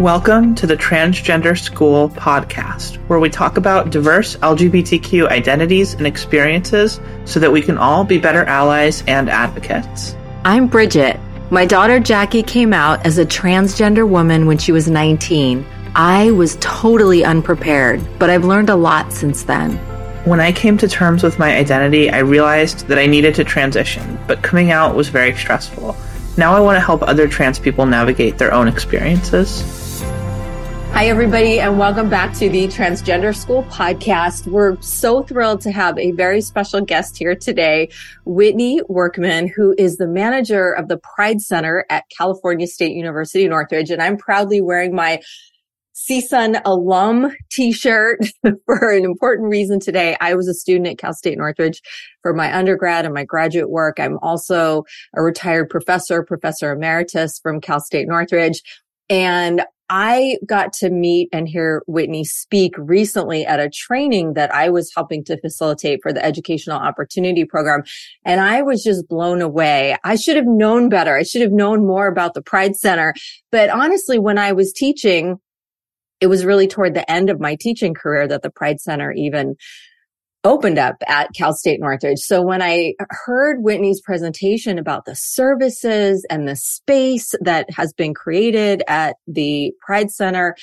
Welcome to the Transgender School podcast, where we talk about diverse LGBTQ identities and experiences so that we can all be better allies and advocates. I'm Bridget. My daughter Jackie came out as a transgender woman when she was 19. I was totally unprepared, but I've learned a lot since then. When I came to terms with my identity, I realized that I needed to transition, but coming out was very stressful. Now I want to help other trans people navigate their own experiences. Hi, everybody, and welcome back to the Transgender School podcast. We're so thrilled to have a very special guest here today, Whitney Workman, who is the manager of the Pride Center at California State University Northridge. And I'm proudly wearing my CSUN alum t-shirt for an important reason today. I was a student at Cal State Northridge for my undergrad and my graduate work. I'm also a retired professor, professor emeritus from Cal State Northridge. And I got to meet and hear Whitney speak recently at a training that I was helping to facilitate for the Educational Opportunity Program. And I was just blown away. I should have known better. I should have known more about the Pride Center. But honestly, when I was teaching, it was really toward the end of my teaching career that the Pride Center even opened up at Cal State Northridge. So when I heard Whitney's presentation about the services and the space that has been created at the Pride Center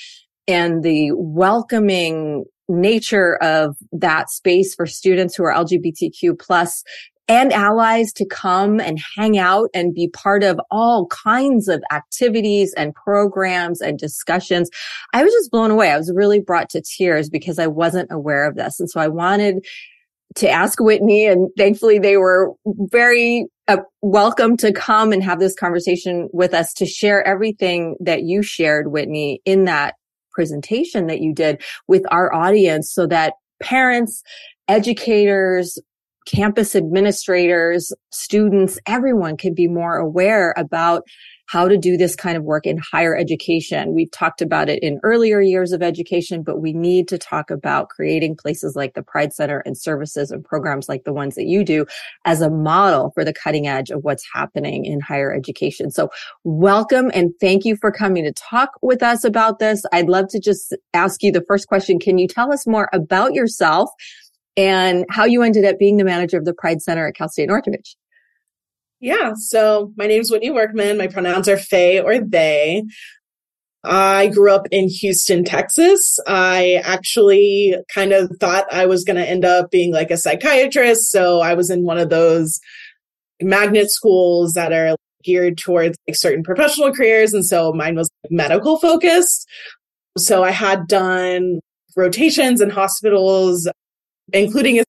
and the welcoming nature of that space for students who are LGBTQ plus and allies to come and hang out and be part of all kinds of activities and programs and discussions. I was just blown away. I was really brought to tears because I wasn't aware of this. And so I wanted to ask Whitney and thankfully they were very uh, welcome to come and have this conversation with us to share everything that you shared, Whitney, in that presentation that you did with our audience so that parents, educators, campus administrators, students, everyone can be more aware about how to do this kind of work in higher education. We've talked about it in earlier years of education, but we need to talk about creating places like the Pride Center and services and programs like the ones that you do as a model for the cutting edge of what's happening in higher education. So welcome and thank you for coming to talk with us about this. I'd love to just ask you the first question. Can you tell us more about yourself? And how you ended up being the manager of the Pride Center at Cal State Northridge. Yeah, so my name is Whitney Workman. My pronouns are fae or they. I grew up in Houston, Texas. I actually kind of thought I was going to end up being like a psychiatrist. So I was in one of those magnet schools that are geared towards like certain professional careers. And so mine was medical focused. So I had done rotations in hospitals including a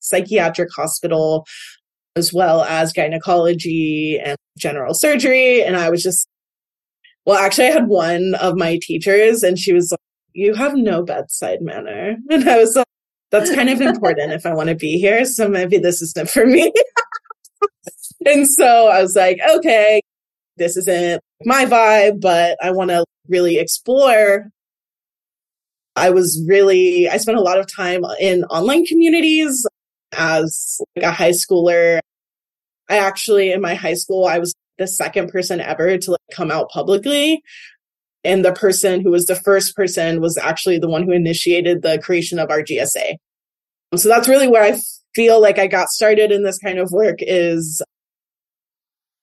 psychiatric hospital, as well as gynecology and general surgery. And I was just, well, actually, I had one of my teachers, and she was like, You have no bedside manner. And I was like, That's kind of important if I want to be here. So maybe this isn't for me. and so I was like, Okay, this isn't my vibe, but I want to really explore I was really, I spent a lot of time in online communities as like a high schooler. I actually, in my high school, I was the second person ever to like come out publicly. And the person who was the first person was actually the one who initiated the creation of our GSA. So that's really where I feel like I got started in this kind of work is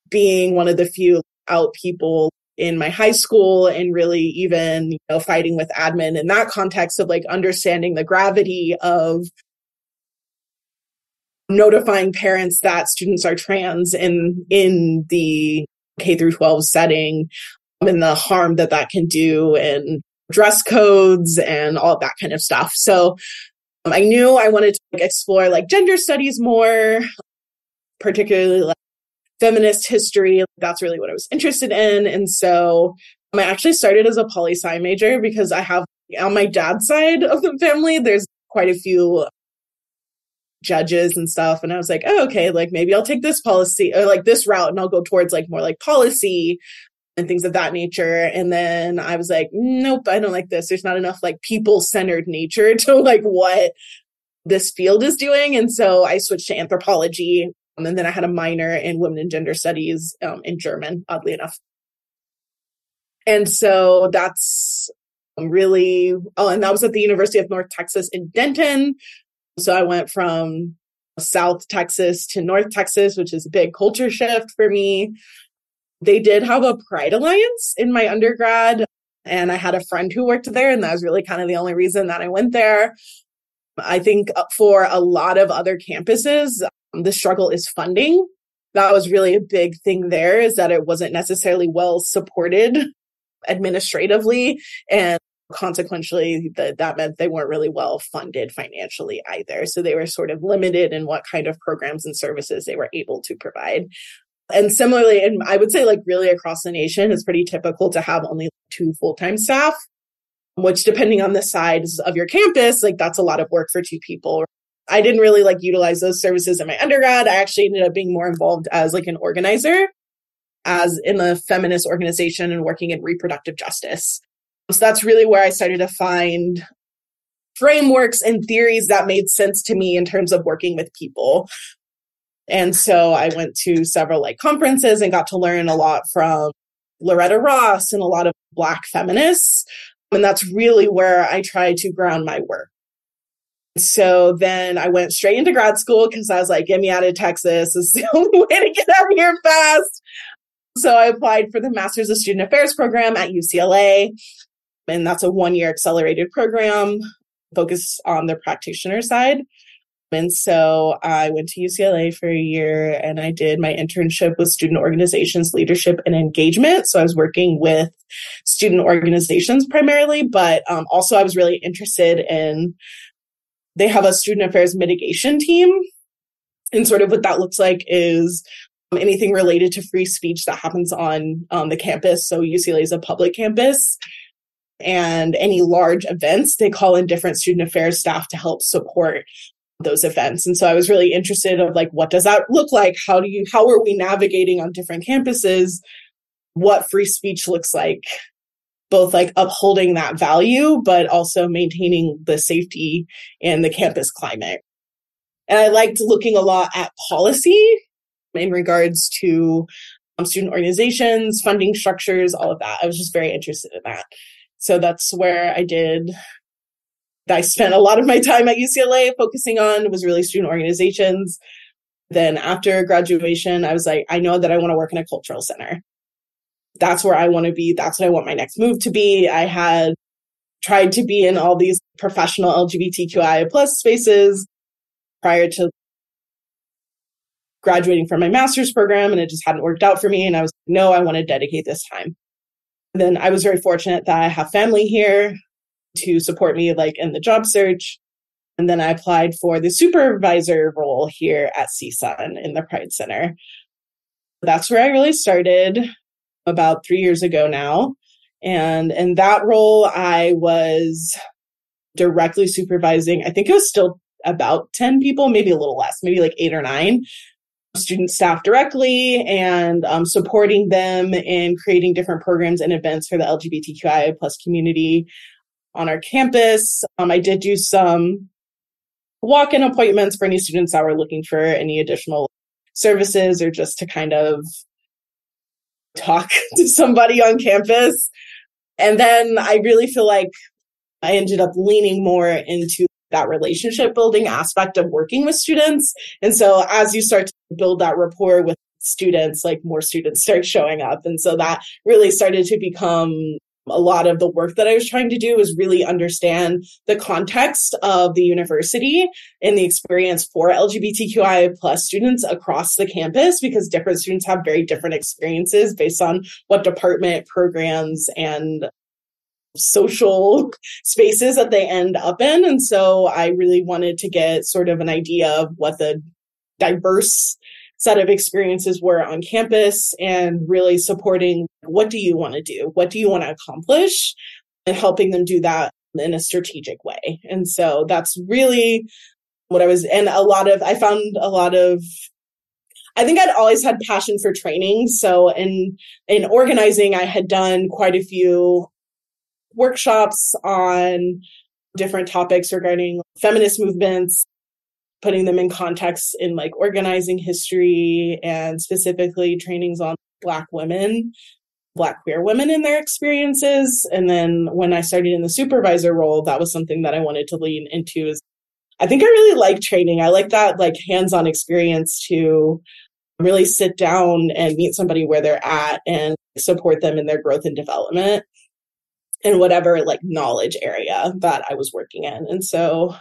being one of the few out people in my high school and really even you know fighting with admin in that context of like understanding the gravity of notifying parents that students are trans in in the K through 12 setting and the harm that that can do and dress codes and all that kind of stuff. So um, I knew I wanted to like, explore like gender studies more, particularly like feminist history. That's really what I was interested in. And so um, I actually started as a poli sci major because I have on my dad's side of the family, there's quite a few judges and stuff. And I was like, oh, okay, like maybe I'll take this policy or like this route and I'll go towards like more like policy and things of that nature. And then I was like, nope, I don't like this. There's not enough like people centered nature to like what this field is doing. And so I switched to anthropology Um, and then I had a minor in women and gender studies um, in German, oddly enough. And so that's um, really, oh, and that was at the University of North Texas in Denton. So I went from South Texas to North Texas, which is a big culture shift for me. They did have a Pride Alliance in my undergrad, and I had a friend who worked there, and that was really kind of the only reason that I went there. I think uh, for a lot of other campuses, the struggle is funding. That was really a big thing there is that it wasn't necessarily well supported administratively and consequently the, that meant they weren't really well funded financially either so they were sort of limited in what kind of programs and services they were able to provide and similarly and i would say like really across the nation it's pretty typical to have only two full-time staff which depending on the size of your campus like that's a lot of work for two people i didn't really like utilize those services in my undergrad i actually ended up being more involved as like an organizer as in a feminist organization and working in reproductive justice. So that's really where I started to find frameworks and theories that made sense to me in terms of working with people. And so I went to several like conferences and got to learn a lot from Loretta Ross and a lot of Black feminists. And that's really where I tried to ground my work. So then I went straight into grad school because I was like, get me out of Texas. Is the only way to get out of here fast. So I applied for the Masters of Student Affairs program at UCLA. And that's a one year accelerated program focused on the practitioner side. And so I went to UCLA for a year and I did my internship with student organizations, leadership and engagement. So I was working with student organizations primarily, but um, also I was really interested in, they have a student affairs mitigation team. And sort of what that looks like is anything related to free speech that happens on um, the campus. So UCLA is a public campus. And any large events, they call in different student affairs staff to help support those events. And so I was really interested of like, what does that look like? How do you, how are we navigating on different campuses? What free speech looks like, both like upholding that value, but also maintaining the safety and the campus climate. And I liked looking a lot at policy in regards to um, student organizations, funding structures, all of that. I was just very interested in that. So that's where I did. I spent a lot of my time at UCLA focusing on was really student organizations. Then after graduation, I was like, I know that I want to work in a cultural center. That's where I want to be. That's what I want my next move to be. I had tried to be in all these professional LGBTQI plus spaces prior to graduating from my master's program and it just hadn't worked out for me. And I was like, no, I want to dedicate this time. And then I was very fortunate that I have family here to support me like in the job search. And then I applied for the supervisor role here at CSUN in the Pride Center. That's where I really started about three years ago now. And in that role, I was directly supervising, I think it was still about 10 people, maybe a little less, maybe like eight or nine student staff directly and um, supporting them in creating different programs and events for the LGBTQIA plus community on our campus. Um, I did do some walk-in appointments for any students that were looking for any additional services or just to kind of talk to somebody on campus. And then I really feel like I ended up leaning more into that relationship building aspect of working with students. And so as you start to build that rapport with students, like more students start showing up. And so that really started to become a lot of the work that I was trying to do was really understand the context of the university and the experience for LGBTQI plus students across the campus because different students have very different experiences based on what department, programs, and social spaces that they end up in. And so I really wanted to get sort of an idea of what the diverse set of experiences were on campus and really supporting what do you want to do? What do you want to accomplish? And helping them do that in a strategic way. And so that's really what I was, and a lot of, I found a lot of I think I'd always had passion for training. So in in organizing, I had done quite a few workshops on different topics regarding feminist movements, putting them in context in like organizing history and specifically trainings on Black women Black queer women in their experiences. And then when I started in the supervisor role, that was something that I wanted to lean into. Is I think I really like training. I like that like hands-on experience to really sit down and meet somebody where they're at and support them in their growth and development in whatever like knowledge area that I was working in. And so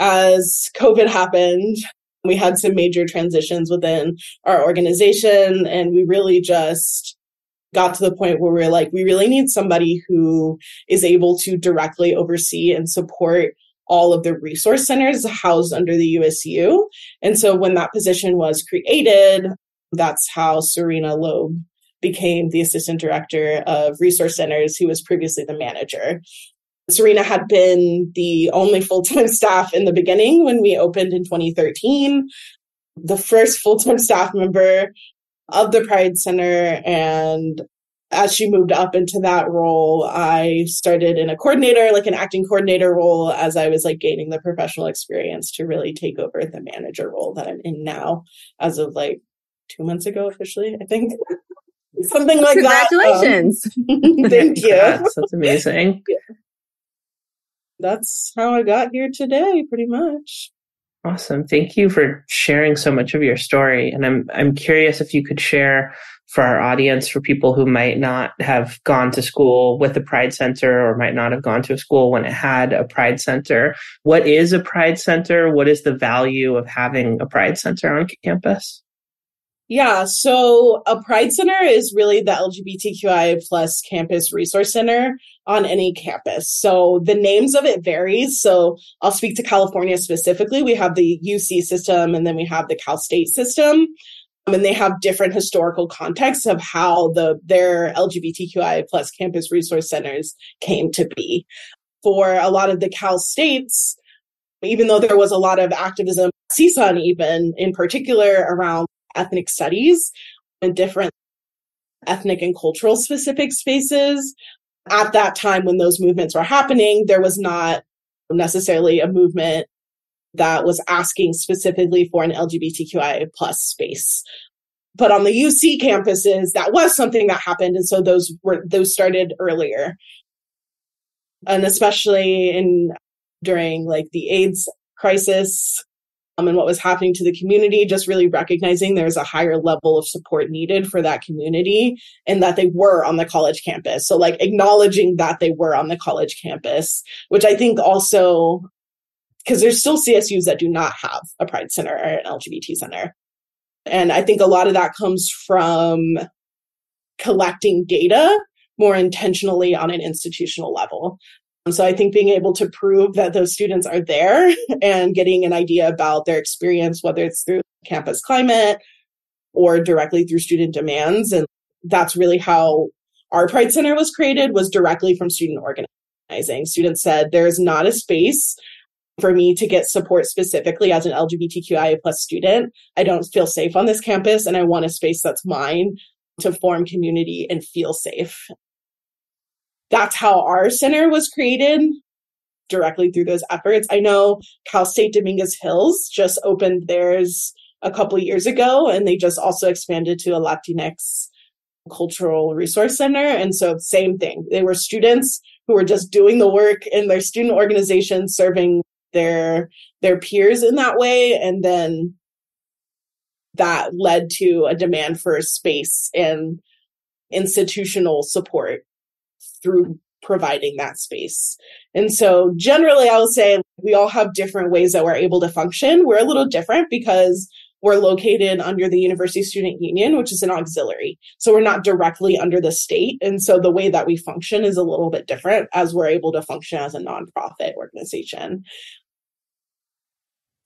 as COVID happened, we had some major transitions within our organization and we really just got to the point where we we're like, we really need somebody who is able to directly oversee and support all of the resource centers housed under the USU. And so when that position was created, that's how Serena Loeb became the assistant director of resource centers, who was previously the manager. Serena had been the only full time staff in the beginning when we opened in 2013, the first full time staff member of the Pride Center. And as she moved up into that role, I started in a coordinator, like an acting coordinator role, as I was like gaining the professional experience to really take over the manager role that I'm in now as of like two months ago officially, I think. Something like Congratulations. that. Congratulations. Um, thank you. That's amazing. Yeah that's how I got here today, pretty much. Awesome. Thank you for sharing so much of your story. And I'm I'm curious if you could share for our audience, for people who might not have gone to school with a Pride Center or might not have gone to a school when it had a Pride Center. What is a Pride Center? What is the value of having a Pride Center on campus? Yeah, so a Pride Center is really the LGBTQI plus campus resource center on any campus. So the names of it varies. So I'll speak to California specifically. We have the UC system and then we have the Cal State system. Um, and they have different historical contexts of how the their LGBTQI plus campus resource centers came to be. For a lot of the Cal States, even though there was a lot of activism, CSUN even in particular around ethnic studies in different ethnic and cultural specific spaces. At that time, when those movements were happening, there was not necessarily a movement that was asking specifically for an LGBTQI plus space. But on the UC campuses, that was something that happened. And so those were, those started earlier. And especially in, during like the AIDS crisis, um, and what was happening to the community, just really recognizing there's a higher level of support needed for that community and that they were on the college campus. So, like, acknowledging that they were on the college campus, which I think also, because there's still CSUs that do not have a Pride Center or an LGBT Center. And I think a lot of that comes from collecting data more intentionally on an institutional level. Um, so I think being able to prove that those students are there and getting an idea about their experience, whether it's through campus climate or directly through student demands. And that's really how our Pride Center was created was directly from student organizing. Students said there is not a space for me to get support specifically as an LGBTQIA plus student. I don't feel safe on this campus and I want a space that's mine to form community and feel safe that's how our center was created directly through those efforts. I know Cal State Dominguez Hills just opened theirs a couple years ago, and they just also expanded to a Latinx cultural resource center. And so, same thing. They were students who were just doing the work in their student organization, serving their their peers in that way, and then that led to a demand for space and institutional support through providing that space. And so generally I will say we all have different ways that we're able to function. We're a little different because we're located under the University Student Union, which is an auxiliary. So we're not directly under the state. And so the way that we function is a little bit different as we're able to function as a nonprofit organization.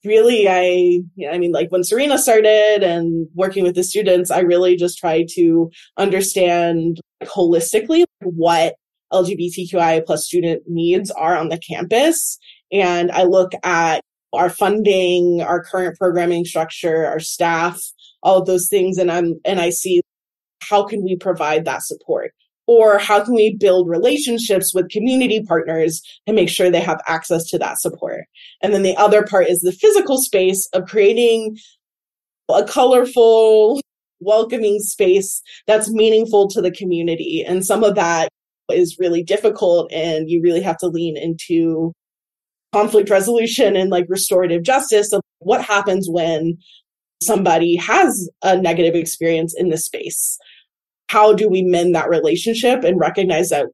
Really, I, I mean, like when Serena started and working with the students, I really just tried to understand holistically what LGBTQI plus student needs are on the campus. And I look at our funding, our current programming structure, our staff, all of those things. And I'm, and I see how can we provide that support? Or how can we build relationships with community partners and make sure they have access to that support? And then the other part is the physical space of creating a colorful welcoming space that's meaningful to the community. And some of that is really difficult and you really have to lean into conflict resolution and like restorative justice of what happens when somebody has a negative experience in this space. How do we mend that relationship and recognize that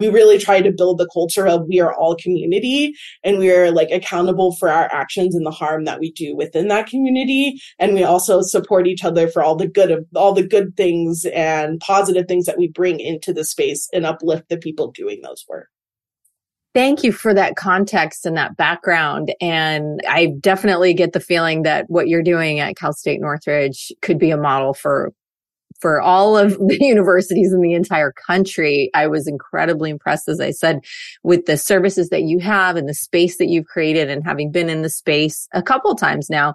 we really try to build the culture of we are all community and we are like accountable for our actions and the harm that we do within that community and we also support each other for all the good of all the good things and positive things that we bring into the space and uplift the people doing those work Thank you for that context and that background. And I definitely get the feeling that what you're doing at Cal State Northridge could be a model for for all of the universities in the entire country. I was incredibly impressed, as I said, with the services that you have and the space that you've created and having been in the space a couple times now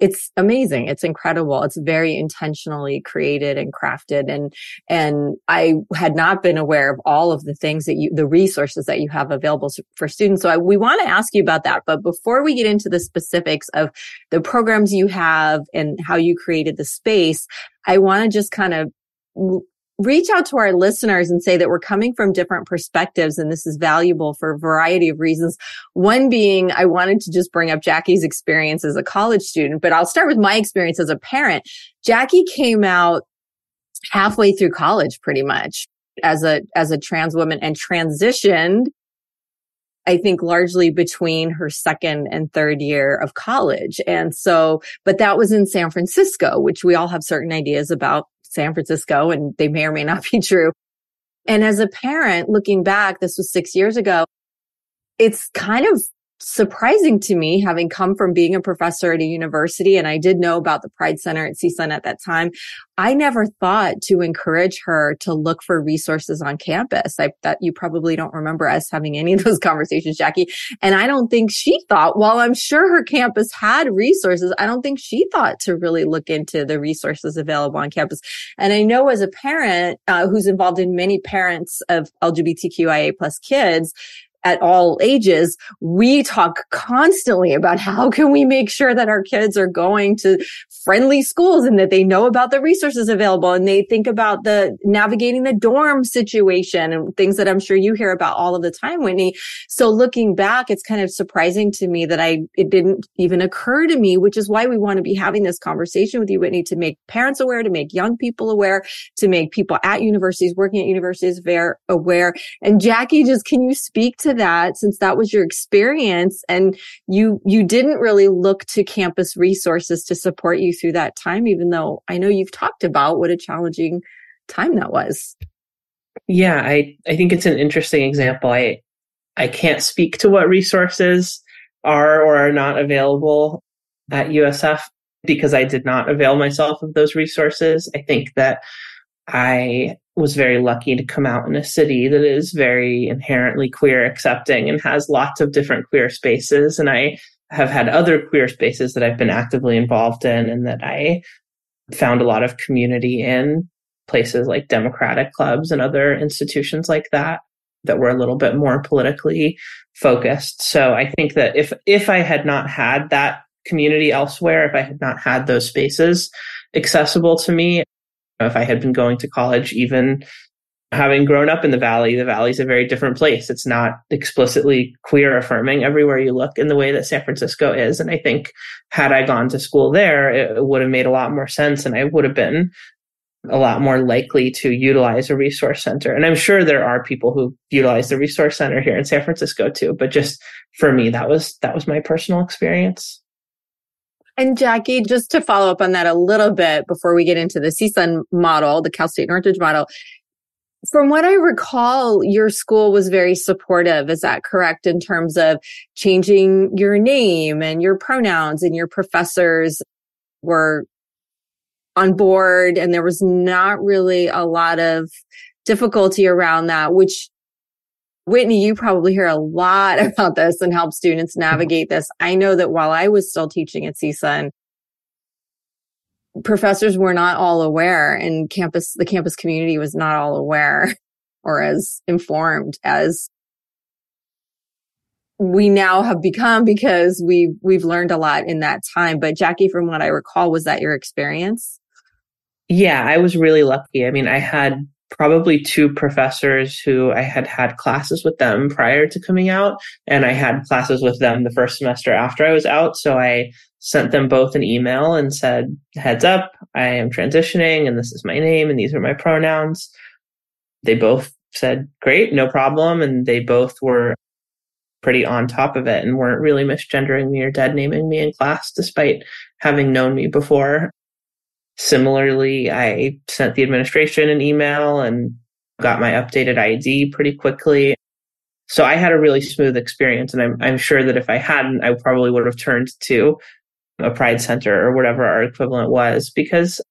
it's amazing. It's incredible. It's very intentionally created and crafted. And, and I had not been aware of all of the things that you, the resources that you have available for students. So I, we want to ask you about that. But before we get into the specifics of the programs you have and how you created the space, I want to just kind of reach out to our listeners and say that we're coming from different perspectives and this is valuable for a variety of reasons. One being I wanted to just bring up Jackie's experience as a college student, but I'll start with my experience as a parent. Jackie came out halfway through college pretty much as a as a trans woman and transitioned I think largely between her second and third year of college. And so, but that was in San Francisco, which we all have certain ideas about San Francisco and they may or may not be true. And as a parent looking back, this was six years ago, it's kind of surprising to me, having come from being a professor at a university, and I did know about the Pride Center at CSUN at that time. I never thought to encourage her to look for resources on campus. I that you probably don't remember us having any of those conversations, Jackie. And I don't think she thought, while I'm sure her campus had resources, I don't think she thought to really look into the resources available on campus. And I know as a parent uh, who's involved in many parents of LGBTQIA plus kids, at all ages, we talk constantly about how can we make sure that our kids are going to friendly schools and that they know about the resources available and they think about the navigating the dorm situation and things that I'm sure you hear about all of the time, Whitney. So looking back, it's kind of surprising to me that I, it didn't even occur to me, which is why we want to be having this conversation with you, Whitney, to make parents aware, to make young people aware, to make people at universities, working at universities aware. And Jackie, just can you speak to that since that was your experience and you, you didn't really look to campus resources to support you through that time, even though I know you've talked about what a challenging time that was. Yeah, I, I think it's an interesting example. I, I can't speak to what resources are or are not available at USF because I did not avail myself of those resources. I think that I was very lucky to come out in a city that is very inherently queer accepting and has lots of different queer spaces. And I have had other queer spaces that I've been actively involved in and that I found a lot of community in places like democratic clubs and other institutions like that that were a little bit more politically focused. So I think that if if I had not had that community elsewhere, if I had not had those spaces accessible to me, if I had been going to college even having grown up in the valley, the valley is a very different place. It's not explicitly queer affirming everywhere you look in the way that San Francisco is. And I think had I gone to school there, it would have made a lot more sense and I would have been a lot more likely to utilize a resource center. And I'm sure there are people who utilize the resource center here in San Francisco too, but just for me, that was, that was my personal experience. And Jackie, just to follow up on that a little bit before we get into the CSUN model, the Cal State Northridge model, from what I recall, your school was very supportive. Is that correct in terms of changing your name and your pronouns and your professors were on board and there was not really a lot of difficulty around that, which Whitney, you probably hear a lot about this and help students navigate this. I know that while I was still teaching at CSUN, professors were not all aware and campus, the campus community was not all aware or as informed as we now have become because we we've learned a lot in that time. But Jackie, from what I recall, was that your experience? Yeah, I was really lucky. I mean, I had probably two professors who I had had classes with them prior to coming out, and I had classes with them the first semester after I was out. So I sent them both an email and said, heads up, I am transitioning and this is my name and these are my pronouns. They both said, great, no problem. And they both were pretty on top of it and weren't really misgendering me or dead naming me in class, despite having known me before. Similarly, I sent the administration an email and got my updated ID pretty quickly. So I had a really smooth experience. And I'm, I'm sure that if I hadn't, I probably would have turned to a pride center or whatever our equivalent was, because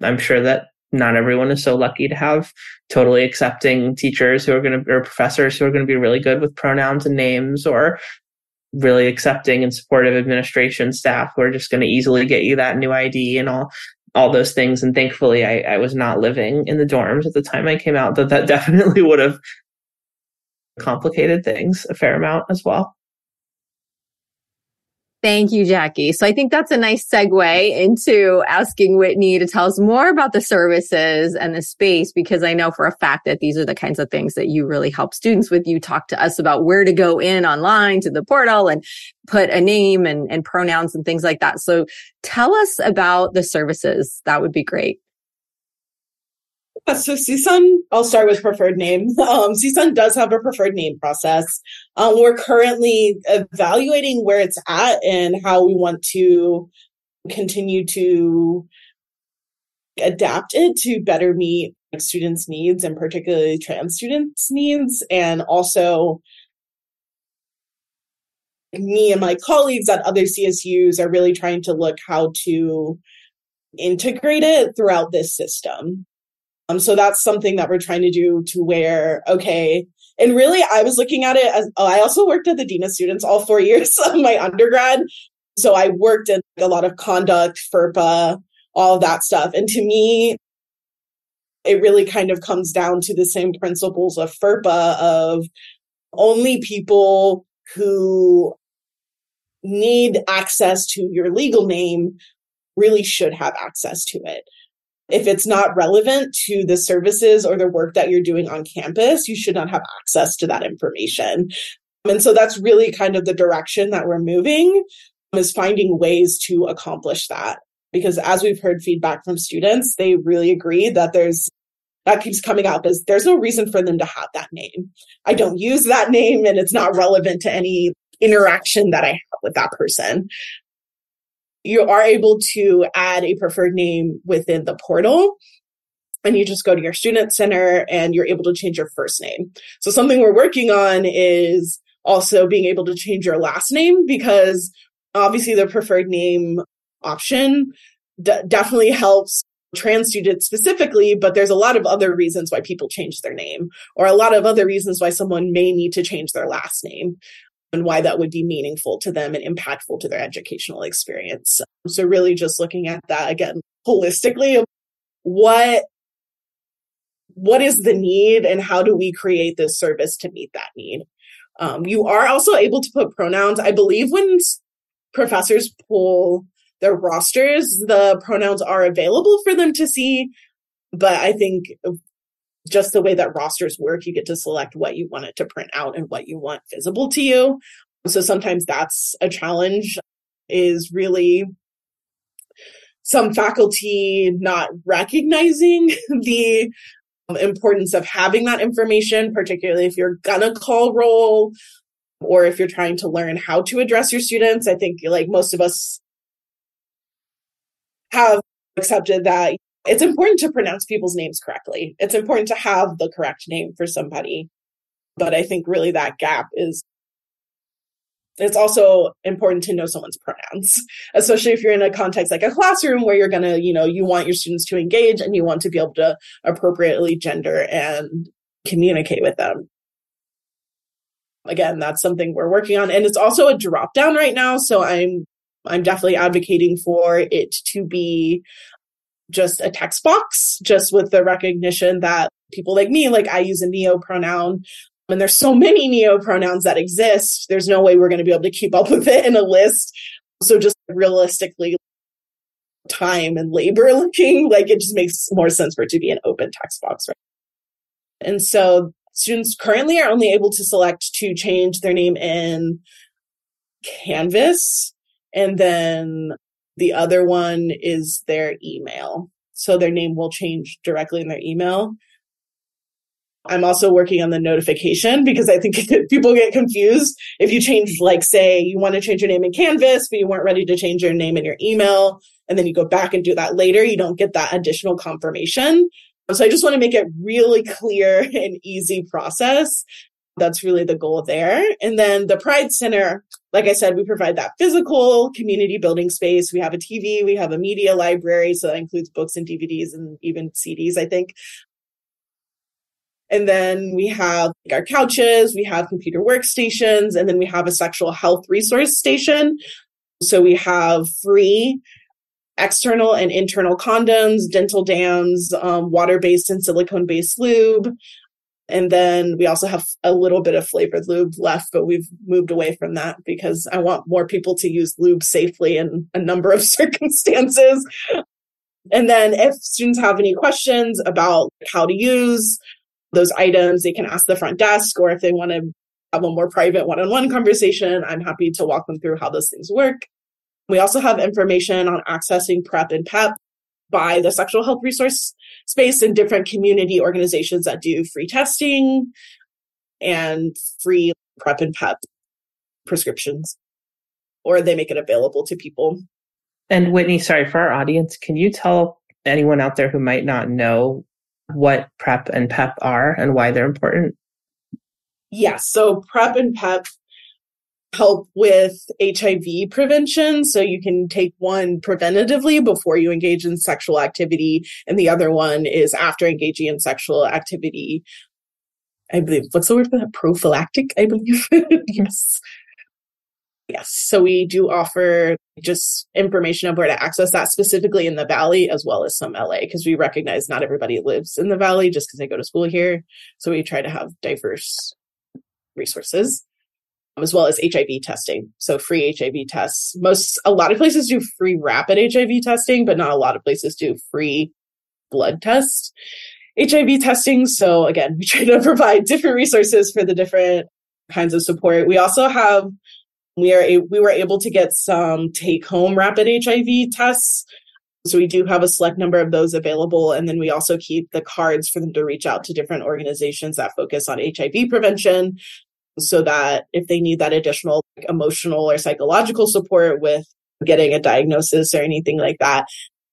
I'm sure that not everyone is so lucky to have totally accepting teachers who are going to, or professors who are going to be really good with pronouns and names or really accepting and supportive administration staff who are just going to easily get you that new ID and all, all those things. And thankfully I, I was not living in the dorms at the time I came out, that that definitely would have complicated things a fair amount as well. Thank you, Jackie. So I think that's a nice segue into asking Whitney to tell us more about the services and the space, because I know for a fact that these are the kinds of things that you really help students with. You talk to us about where to go in online to the portal and put a name and, and pronouns and things like that. So tell us about the services. That would be great. Uh, so CSUN, I'll start with preferred name. Um, CSUN does have a preferred name process. Um, we're currently evaluating where it's at and how we want to continue to adapt it to better meet students' needs and particularly trans students' needs. And also, me and my colleagues at other CSUs are really trying to look how to integrate it throughout this system. Um, so that's something that we're trying to do to where, okay, and really I was looking at it as oh, I also worked at the Dean of Students all four years of my undergrad. So I worked in a lot of conduct, FERPA, all of that stuff. And to me, it really kind of comes down to the same principles of FERPA of only people who need access to your legal name really should have access to it if it's not relevant to the services or the work that you're doing on campus, you should not have access to that information. And so that's really kind of the direction that we're moving is finding ways to accomplish that. Because as we've heard feedback from students, they really agree that there's that keeps coming up is there's no reason for them to have that name. I don't use that name and it's not relevant to any interaction that I have with that person you are able to add a preferred name within the portal and you just go to your student center and you're able to change your first name. So something we're working on is also being able to change your last name because obviously the preferred name option d- definitely helps trans students specifically, but there's a lot of other reasons why people change their name or a lot of other reasons why someone may need to change their last name and why that would be meaningful to them and impactful to their educational experience. So really just looking at that again holistically what what is the need and how do we create this service to meet that need? Um, you are also able to put pronouns. I believe when professors pull their rosters, the pronouns are available for them to see. But I think just the way that rosters work, you get to select what you want it to print out and what you want visible to you. So sometimes that's a challenge is really some faculty not recognizing the um, importance of having that information, particularly if you're gonna call roll or if you're trying to learn how to address your students. I think like most of us have accepted that it's important to pronounce people's names correctly. It's important to have the correct name for somebody. But I think really that gap is it's also important to know someone's pronouns, especially if you're in a context like a classroom where you're going to, you know, you want your students to engage and you want to be able to appropriately gender and communicate with them. Again, that's something we're working on. And it's also a drop down right now. So I'm I'm definitely advocating for it to be just a text box, just with the recognition that people like me, like I use a neo pronoun. And there's so many neo pronouns that exist. There's no way we're going to be able to keep up with it in a list. So just realistically time and labor looking. Like it just makes more sense for it to be an open text box. Right? And so students currently are only able to select to change their name in Canvas. And then the other one is their email. So their name will change directly in their email. I'm also working on the notification because I think people get confused. If you change, like, say you want to change your name in Canvas, but you weren't ready to change your name in your email, and then you go back and do that later, you don't get that additional confirmation. So I just want to make it really clear and easy process. That's really the goal there. And then the Pride Center, like I said, we provide that physical community building space. We have a TV, we have a media library. So that includes books and DVDs and even CDs, I think. And then we have our couches, we have computer workstations, and then we have a sexual health resource station. So we have free external and internal condoms, dental dams, um, water based and silicone based lube. And then we also have a little bit of flavored lube left, but we've moved away from that because I want more people to use lube safely in a number of circumstances. And then if students have any questions about how to use those items, they can ask the front desk, or if they want to have a more private one on one conversation, I'm happy to walk them through how those things work. We also have information on accessing PrEP and PEP by the sexual health resource space and different community organizations that do free testing and free PrEP and PEP prescriptions, or they make it available to people. And Whitney, sorry, for our audience, can you tell anyone out there who might not know what PrEP and PEP are and why they're important? Yes. So PrEP and PEP help with HIV prevention. So you can take one preventatively before you engage in sexual activity, and the other one is after engaging in sexual activity. I believe, what's the word for that? Prophylactic, I believe. yes. Yes. So we do offer just information of where to access that specifically in the Valley as well as some LA because we recognize not everybody lives in the Valley just because they go to school here. So we try to have diverse resources Um, as well as HIV testing. So free HIV tests. Most, a lot of places do free rapid HIV testing, but not a lot of places do free blood test HIV testing. So again, we try to provide different resources for the different kinds of support. We also have we are a, we were able to get some take home rapid HIV tests. So we do have a select number of those available. And then we also keep the cards for them to reach out to different organizations that focus on HIV prevention so that if they need that additional emotional or psychological support with getting a diagnosis or anything like that,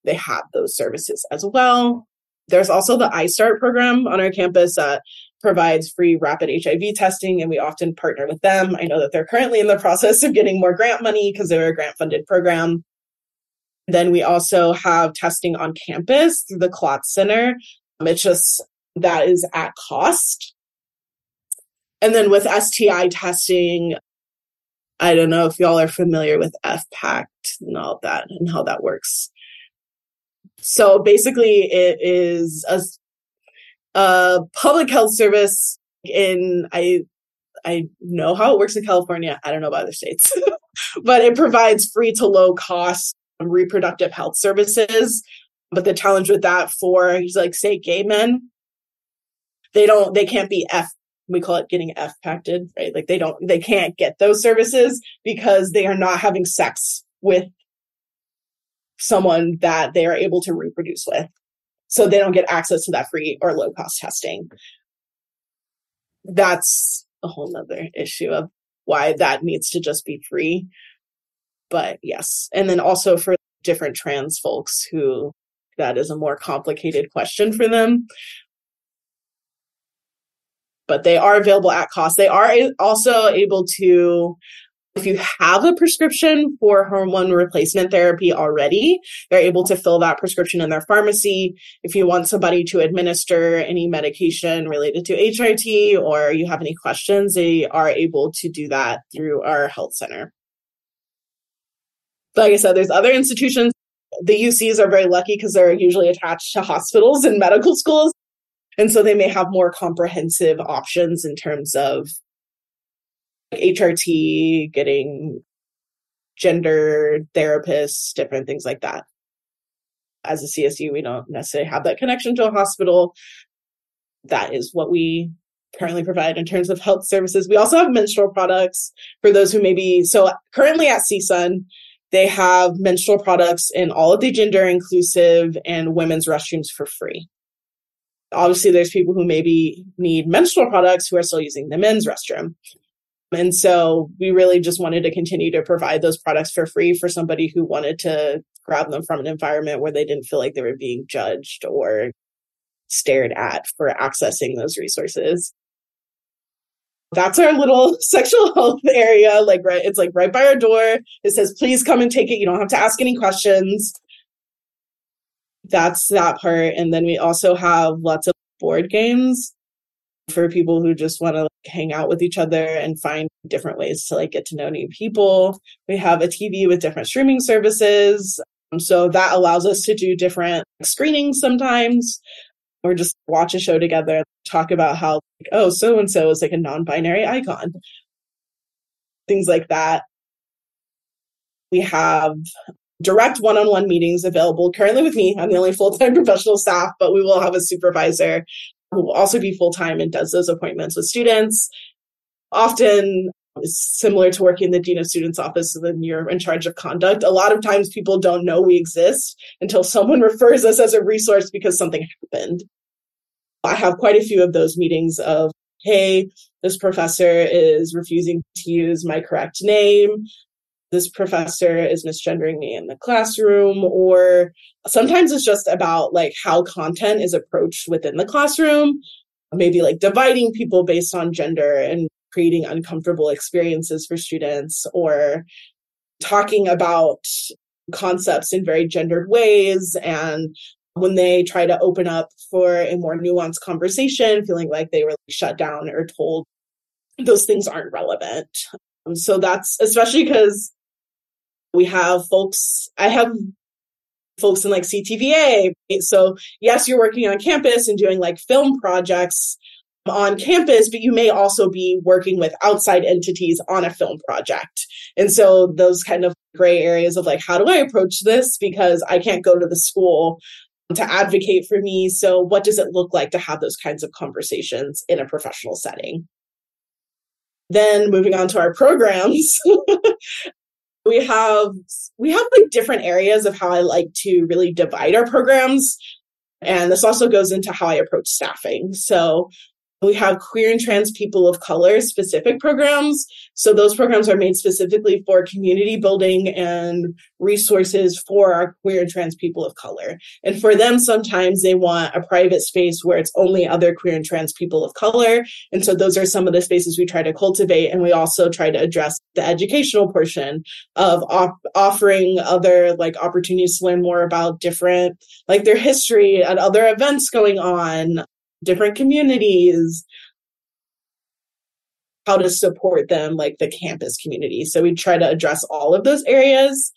they have those services as well. There's also the iStart program on our campus that provides free rapid HIV testing, and we often partner with them. I know that they're currently in the process of getting more grant money because they're a grant funded program. Then we also have testing on campus through the Klotz Center. Um, it's just that is at cost. And then with STI testing, I don't know if y'all are familiar with FPACT and all that and how that works. So basically, it is a a public health service in I I know how it works in California. I don't know about other states, but it provides free to low cost reproductive health services. But the challenge with that for like say gay men, they don't they can't be F we call it getting F pacted, right? Like they don't they can't get those services because they are not having sex with someone that they are able to reproduce with. So they don't get access to that free or low cost testing. That's a whole nother issue of why that needs to just be free. But yes. And then also for different trans folks who that is a more complicated question for them. But they are available at cost. They are also able to if you have a prescription for hormone replacement therapy already, they're able to fill that prescription in their pharmacy. If you want somebody to administer any medication related to HRT or you have any questions, they are able to do that through our health center. Like I said, there's other institutions. The UCs are very lucky because they're usually attached to hospitals and medical schools. And so they may have more comprehensive options in terms of HRT, getting gender therapists, different things like that. as a CSU, we don't necessarily have that connection to a hospital. That is what we currently provide in terms of health services. We also have menstrual products for those who maybe, so currently at CSUN, they have menstrual products in all of the gender inclusive and women's restrooms for free. Obviously, there's people who maybe need menstrual products who are still using the men's restroom. And so we really just wanted to continue to provide those products for free for somebody who wanted to grab them from an environment where they didn't feel like they were being judged or stared at for accessing those resources. That's our little sexual health area. Like, right, it's like right by our door. It says, please come and take it. You don't have to ask any questions. That's that part. And then we also have lots of board games for people who just want to like, hang out with each other and find different ways to like get to know new people. We have a TV with different streaming services. Um, so that allows us to do different screenings sometimes or just watch a show together, talk about how, like, oh, so and so is like a non binary icon, things like that. We have direct one on one meetings available currently with me. I'm the only full time professional staff, but we will have a supervisor who will also be full time and does those appointments with students. Often it's similar to working in the dean of students office when you're in charge of conduct a lot of times people don't know we exist until someone refers us as a resource because something happened i have quite a few of those meetings of hey this professor is refusing to use my correct name this professor is misgendering me in the classroom or sometimes it's just about like how content is approached within the classroom. Maybe like dividing people based on gender and creating uncomfortable experiences for students or talking about concepts in very gendered ways. And when they try to open up for a more nuanced conversation feeling like they were shut down or told those things aren't relevant. Um, so that's especially because we have folks i have folks in like ctva so yes you're working on campus and doing like film projects on campus, but you may also be working with outside entities on a film project. And so those kind of gray areas of like, how do I approach this? Because I can't go to the school to advocate for me. So what does it look like to have those kinds of conversations in a professional setting? Then moving on to our programs. we have we have like different areas of how I like to really divide our programs. And this also goes into how I approach staffing. So we have queer and trans people of color specific programs. So those programs are made specifically for community building and resources for our queer and trans people of color. And for them, sometimes they want a private space where it's only other queer and trans people of color. And so those are some of the spaces we try to cultivate. And we also try to address the educational portion of op- offering other like opportunities to learn more about different, like their history and other events going on different communities, how to support them, like the campus community. So we try to address all of those areas.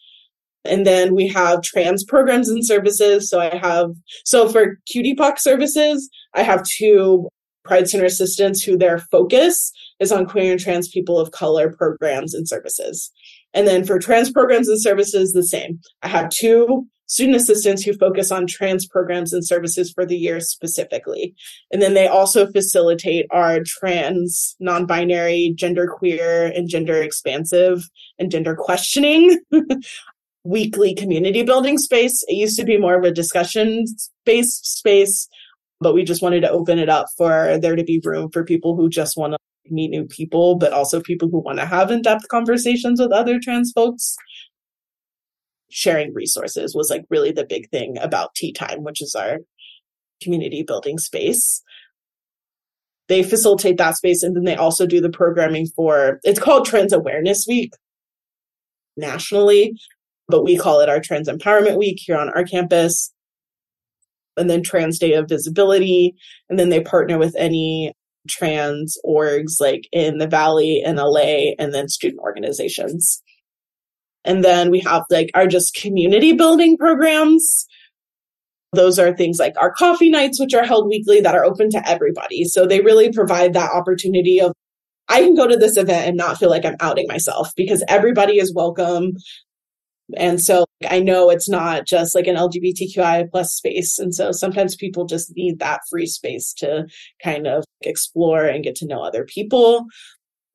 And then we have trans programs and services. So I have, so for QTPOC services, I have two Pride Center assistants who their focus is on queer and trans people of color programs and services. And then for trans programs and services, the same. I have two student assistants who focus on trans programs and services for the year specifically. And then they also facilitate our trans, non binary, gender queer, and gender expansive and gender questioning weekly community building space. It used to be more of a discussion based space, but we just wanted to open it up for there to be room for people who just want to meet new people, but also people who want to have in depth conversations with other trans folks sharing resources was like really the big thing about Tea Time, which is our community building space. They facilitate that space and then they also do the programming for it's called Trans Awareness Week nationally, but we call it our Trans Empowerment Week here on our campus. And then Trans Day of Visibility. And then they partner with any trans orgs like in the Valley and LA and then student organizations. And then we have like our just community building programs. Those are things like our coffee nights, which are held weekly that are open to everybody. So they really provide that opportunity of I can go to this event and not feel like I'm outing myself because everybody is welcome. And so I know it's not just like an LGBTQI plus space. And so sometimes people just need that free space to kind of explore and get to know other people.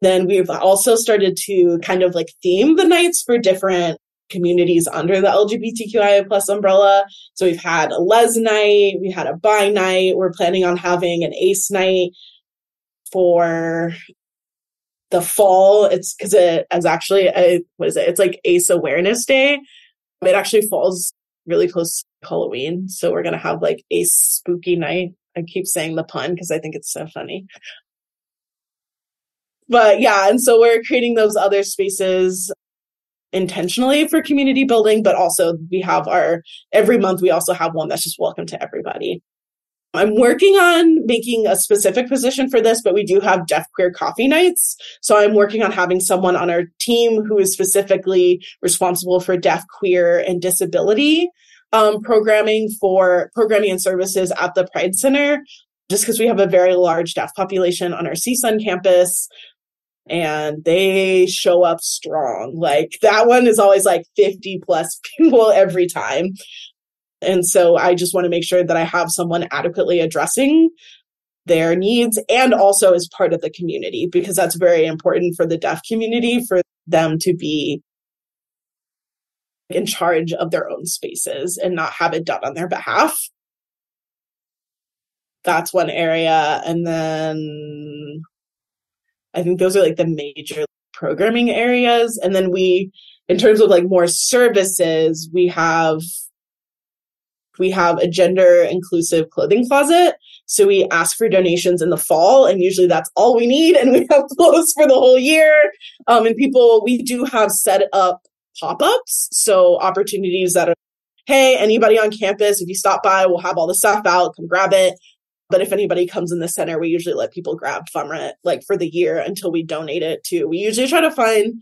Then we've also started to kind of like theme the nights for different communities under the LGBTQIA plus umbrella. So we've had a les night, we had a bi night, we're planning on having an ace night for the fall. It's because it is actually a, what is it? It's like Ace Awareness Day. It actually falls really close to Halloween, so we're gonna have like Ace Spooky Night. I keep saying the pun because I think it's so funny. But yeah, and so we're creating those other spaces intentionally for community building, but also we have our every month we also have one that's just welcome to everybody. I'm working on making a specific position for this, but we do have deaf queer coffee nights. So I'm working on having someone on our team who is specifically responsible for deaf, queer, and disability um, programming for programming and services at the Pride Center. Just because we have a very large deaf population on our CSUN campus, and they show up strong. Like that one is always like 50 plus people every time. And so I just want to make sure that I have someone adequately addressing their needs and also as part of the community because that's very important for the deaf community for them to be in charge of their own spaces and not have it done on their behalf. That's one area. And then I think those are like the major programming areas. And then we, in terms of like more services, we have we have a gender inclusive clothing closet. So we ask for donations in the fall, and usually that's all we need, and we have clothes for the whole year. Um, and people, we do have set up pop ups, so opportunities that are, hey, anybody on campus, if you stop by, we'll have all the stuff out, come grab it. But if anybody comes in the center, we usually let people grab it like for the year until we donate it to. We usually try to find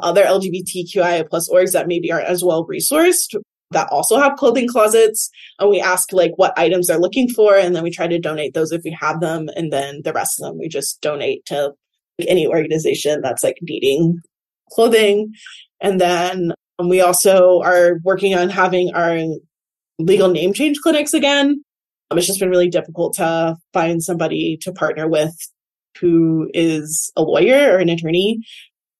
other LGBTQIA plus orgs that maybe aren't as well resourced that also have clothing closets and we ask like what items they're looking for and then we try to donate those if we have them and then the rest of them we just donate to any organization that's like needing clothing and then um, we also are working on having our legal name change clinics again um, it's just been really difficult to find somebody to partner with who is a lawyer or an attorney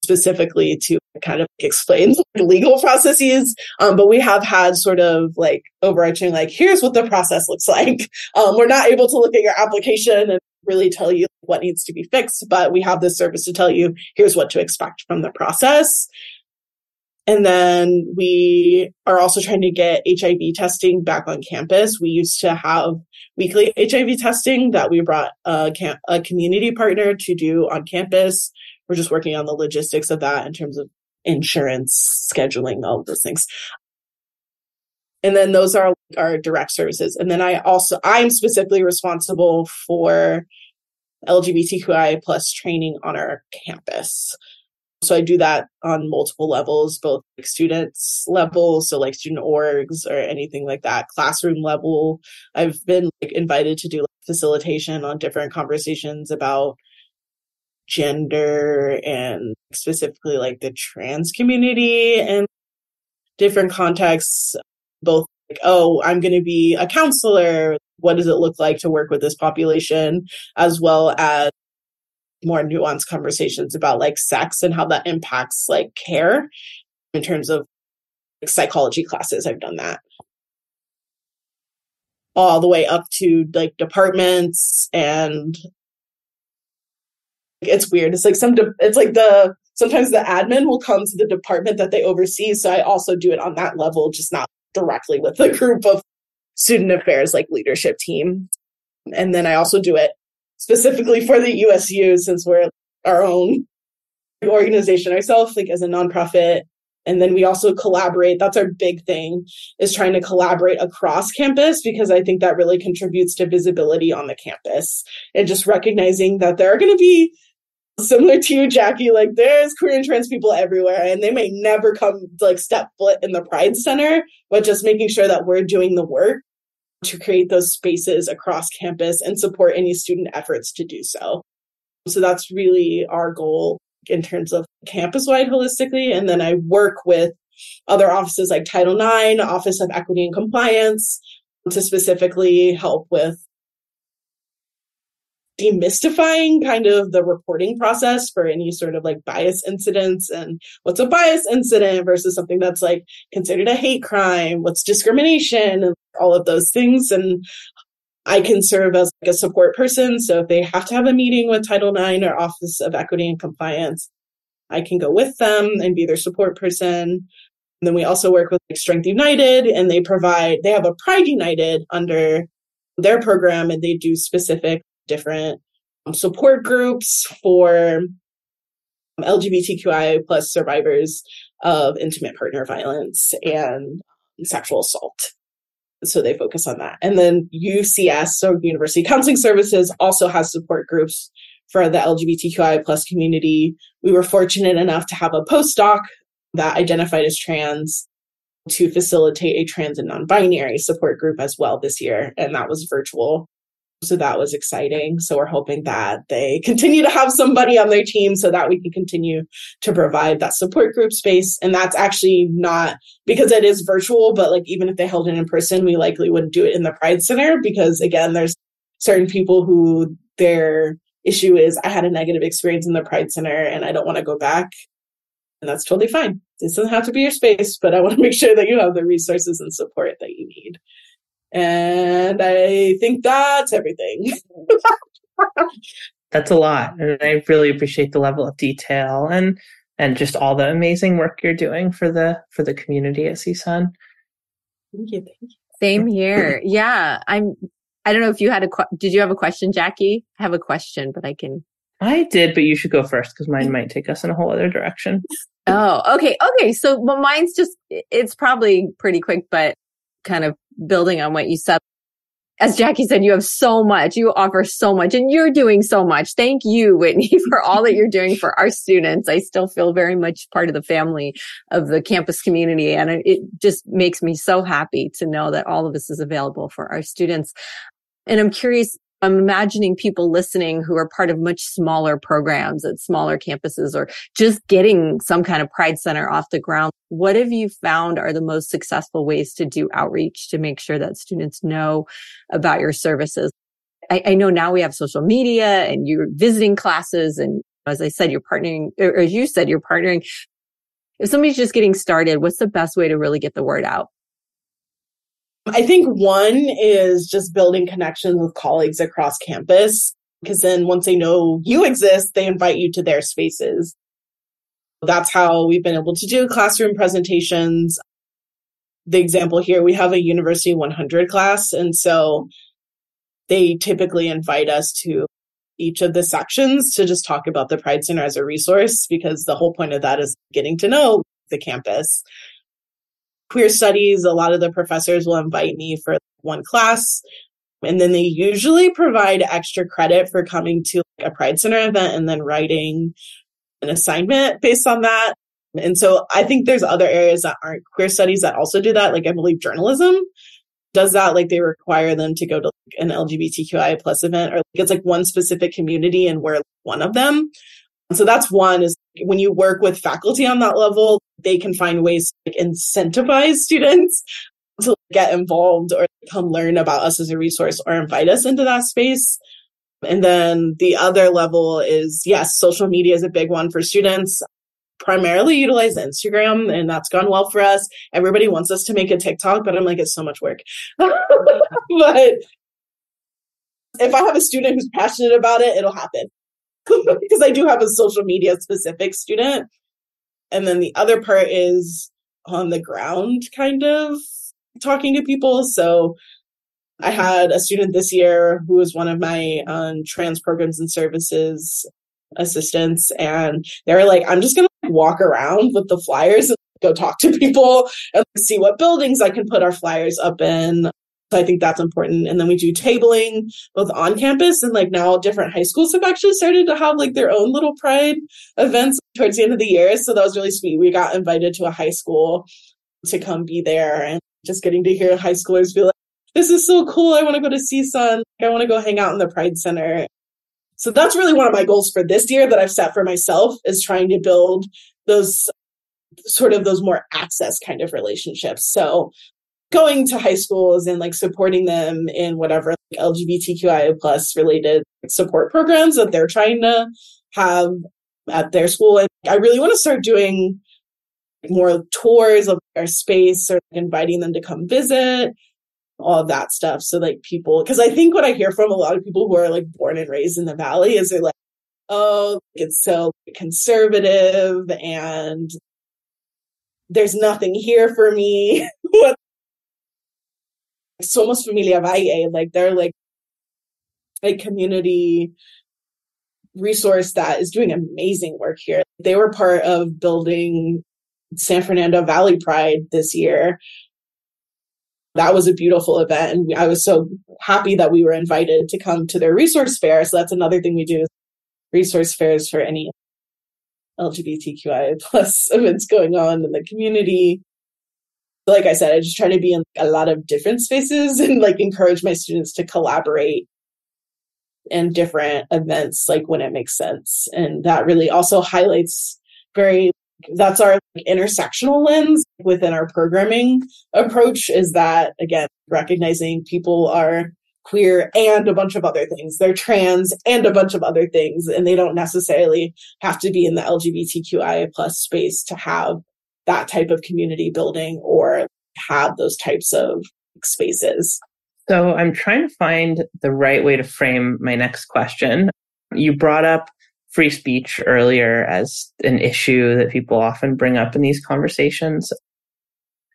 specifically to kind of explain legal processes. Um, but we have had sort of like overarching, like, here's what the process looks like. Um, we're not able to look at your application and really tell you what needs to be fixed, but we have this service to tell you here's what to expect from the process. And then we are also trying to get HIV testing back on campus. We used to have weekly HIV testing that we brought a, camp, a community partner to do on campus we're just working on the logistics of that in terms of insurance, scheduling, all of those things. And then those are our direct services. And then I also, I'm specifically responsible for LGBTQI plus training on our campus. So I do that on multiple levels, both like students level, so like student orgs or anything like that, classroom level. I've been like invited to do like, facilitation on different conversations about gender and specifically like the trans community and different contexts, both like, oh, I'm going to be a counselor. What does it look like to work with this population? As well as more nuanced conversations about like sex and how that impacts like care in terms of like, psychology classes. I've done that all the way up to like departments and it's weird. It's like some, de- it's like the, sometimes the admin will come to the department that they oversee. So I also do it on that level, just not directly with the group of student affairs, like leadership team. And then I also do it specifically for the USU since we're our own organization ourselves, like as a nonprofit. And then we also collaborate. That's our big thing is trying to collaborate across campus because I think that really contributes to visibility on the campus and just recognizing that there are going to be similar to you, Jackie, like there's queer and trans people everywhere, and they may never come like step foot in the Pride Center, but just making sure that we're doing the work to create those spaces across campus and support any student efforts to do so. So that's really our goal in terms of campus wide holistically. And then I work with other offices like Title IX, Office of Equity and Compliance, to specifically help with demystifying kind of the reporting process for any sort of like bias incidents and what's a bias incident versus something that's like considered a hate crime, what's discrimination and all of those things. And I can serve as like a support person. So if they have to have a meeting with Title IX or Office of Equity and Compliance, I can go with them and be their support person. And then we also work with like Strength United and they provide, they have a Pride United under their program and they do specific different um, support groups for LGBTQI plus survivors of intimate partner violence and sexual assault. So they focus on that. And then UCS, so University Counseling Services, also has support groups for the LGBTQI plus community. We were fortunate enough to have a postdoc that identified as trans to facilitate a trans and non-binary support group as well this year. And that was virtual. So that was exciting. So we're hoping that they continue to have somebody on their team so that we can continue to provide that support group space. And that's actually not because it is virtual, but like even if they held it in person, we likely wouldn't do it in the Pride Center because again, there's certain people who their issue is I had a negative experience in the Pride Center and I don't want to go back. And that's totally fine. This doesn't have to be your space, but I want to make sure that you have the resources and support that you need. And I think that's everything. that's a lot. And I really appreciate the level of detail and and just all the amazing work you're doing for the for the community at CSUN. Thank you. Thank you. Same here. Yeah. I'm I don't know if you had a did you have a question, Jackie? I have a question, but I can I did, but you should go first because mine might take us in a whole other direction. Oh, okay. Okay. So well, mine's just, it's probably pretty quick, but kind of building on what you said. As Jackie said, you have so much, you offer so much and you're doing so much. Thank you, Whitney, for all that you're doing for our students. I still feel very much part of the family of the campus community. And it just makes me so happy to know that all of this is available for our students. And I'm curious, I'm imagining people listening who are part of much smaller programs at smaller campuses or just getting some kind of Pride Center off the ground. What have you found are the most successful ways to do outreach to make sure that students know about your services? I, I know now we have social media and you're visiting classes. And as I said, you're partnering, or as you said, you're partnering. If somebody's just getting started, what's the best way to really get the word out? I think one is just building connections with colleagues across campus because then once they know you exist, they invite you to their spaces. That's how we've been able to do classroom presentations. The example here, we have a University 100 class. And so they typically invite us to each of the sections to just talk about the Pride Center as a resource because the whole point of that is getting to know the campus queer studies, a lot of the professors will invite me for one class. And then they usually provide extra credit for coming to a Pride Center event and then writing an assignment based on that. And so I think there's other areas that aren't queer studies that also do that. Like I believe journalism does that. Like they require them to go to like an LGBTQI plus event or like it's like one specific community and we're one of them. So that's one is when you work with faculty on that level, they can find ways to like, incentivize students to get involved or come learn about us as a resource or invite us into that space. And then the other level is yes, social media is a big one for students. Primarily utilize Instagram, and that's gone well for us. Everybody wants us to make a TikTok, but I'm like, it's so much work. but if I have a student who's passionate about it, it'll happen. because I do have a social media specific student. And then the other part is on the ground, kind of talking to people. So I had a student this year who was one of my um, trans programs and services assistants, and they were like, I'm just going to walk around with the flyers and go talk to people and see what buildings I can put our flyers up in. So I think that's important. And then we do tabling both on campus and like now different high schools have actually started to have like their own little pride events towards the end of the year. So that was really sweet. We got invited to a high school to come be there and just getting to hear high schoolers be like, this is so cool. I want to go to CSUN. I want to go hang out in the Pride Center. So that's really one of my goals for this year that I've set for myself is trying to build those sort of those more access kind of relationships. So going to high schools and like supporting them in whatever like, LGBTQIA plus related support programs that they're trying to have at their school. And I really want to start doing more tours of our space or inviting them to come visit all of that stuff so like people because i think what i hear from a lot of people who are like born and raised in the valley is they're like oh it's so conservative and there's nothing here for me somos familia valle eh, like they're like a community resource that is doing amazing work here. They were part of building san fernando valley pride this year. That was a beautiful event and i was so happy that we were invited to come to their resource fair. So that's another thing we do resource fairs for any lgbtqi plus events going on in the community like i said i just try to be in a lot of different spaces and like encourage my students to collaborate in different events like when it makes sense. And that really also highlights very that's our like, intersectional lens within our programming approach is that again recognizing people are queer and a bunch of other things. They're trans and a bunch of other things and they don't necessarily have to be in the lgbtqia plus space to have that type of community building or have those types of spaces so i'm trying to find the right way to frame my next question you brought up free speech earlier as an issue that people often bring up in these conversations.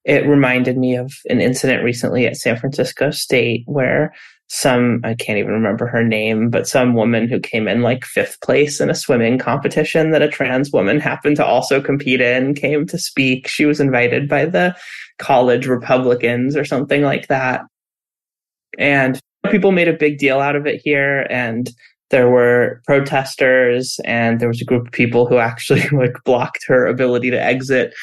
It reminded me of an incident recently at San Francisco State where some, I can't even remember her name, but some woman who came in like fifth place in a swimming competition that a trans woman happened to also compete in came to speak. She was invited by the college Republicans or something like that. And people made a big deal out of it here. And there were protesters and there was a group of people who actually like blocked her ability to exit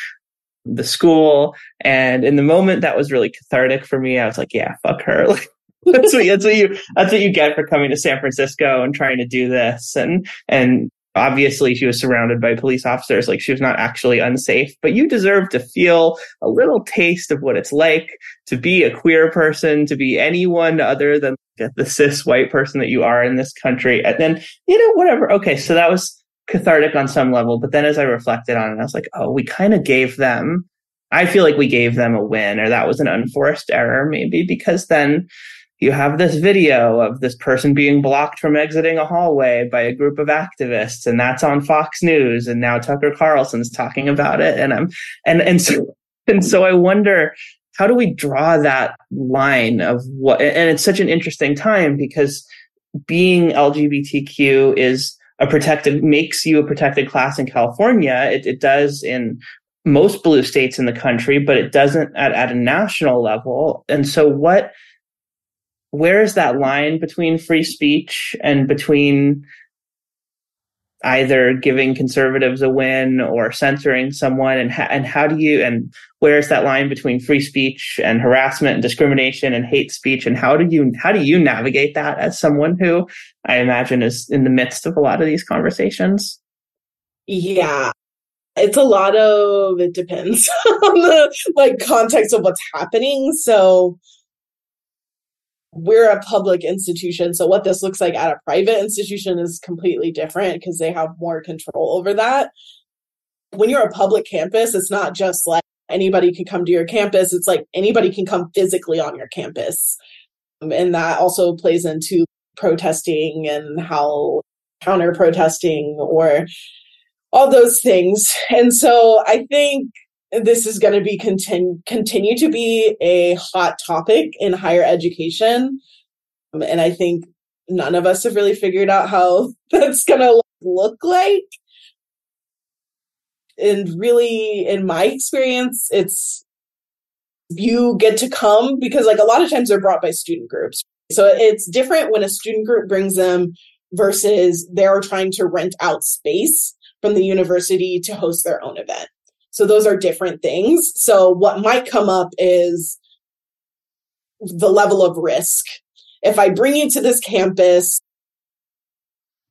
the school and in the moment that was really cathartic for me i was like yeah fuck her like that's what, that's what you that's what you get for coming to san francisco and trying to do this. And and obviously she was surrounded by police officers like she was not actually unsafe but you deserve to feel a little taste of what it's like to be a queer person to be anyone other than the cis white person that you are in this country. And then you know whatever. Okay so that was cathartic on some level but then as i reflected on it i was like oh we kind of gave them i feel like we gave them a win or that was an unforced error maybe because then you have this video of this person being blocked from exiting a hallway by a group of activists and that's on Fox News and now Tucker Carlson's talking about it and I'm and and so and so I wonder how do we draw that line of what and it's such an interesting time because being LGBTQ is a protected makes you a protected class in California. It, it does in most blue states in the country but it doesn't at, at a national level. And so what where is that line between free speech and between either giving conservatives a win or censoring someone and ha- and how do you and where is that line between free speech and harassment and discrimination and hate speech and how do you how do you navigate that as someone who I imagine is in the midst of a lot of these conversations? Yeah. It's a lot of it depends on the like context of what's happening. So we're a public institution. So what this looks like at a private institution is completely different because they have more control over that. When you're a public campus, it's not just like anybody can come to your campus. It's like anybody can come physically on your campus. And that also plays into protesting and how counter protesting or all those things. And so I think this is going to be continue continue to be a hot topic in higher education. Um, and i think none of us have really figured out how that's going to look like. And really in my experience it's you get to come because like a lot of times they're brought by student groups. So it's different when a student group brings them versus they're trying to rent out space from the university to host their own event so those are different things. So what might come up is the level of risk. If I bring you to this campus,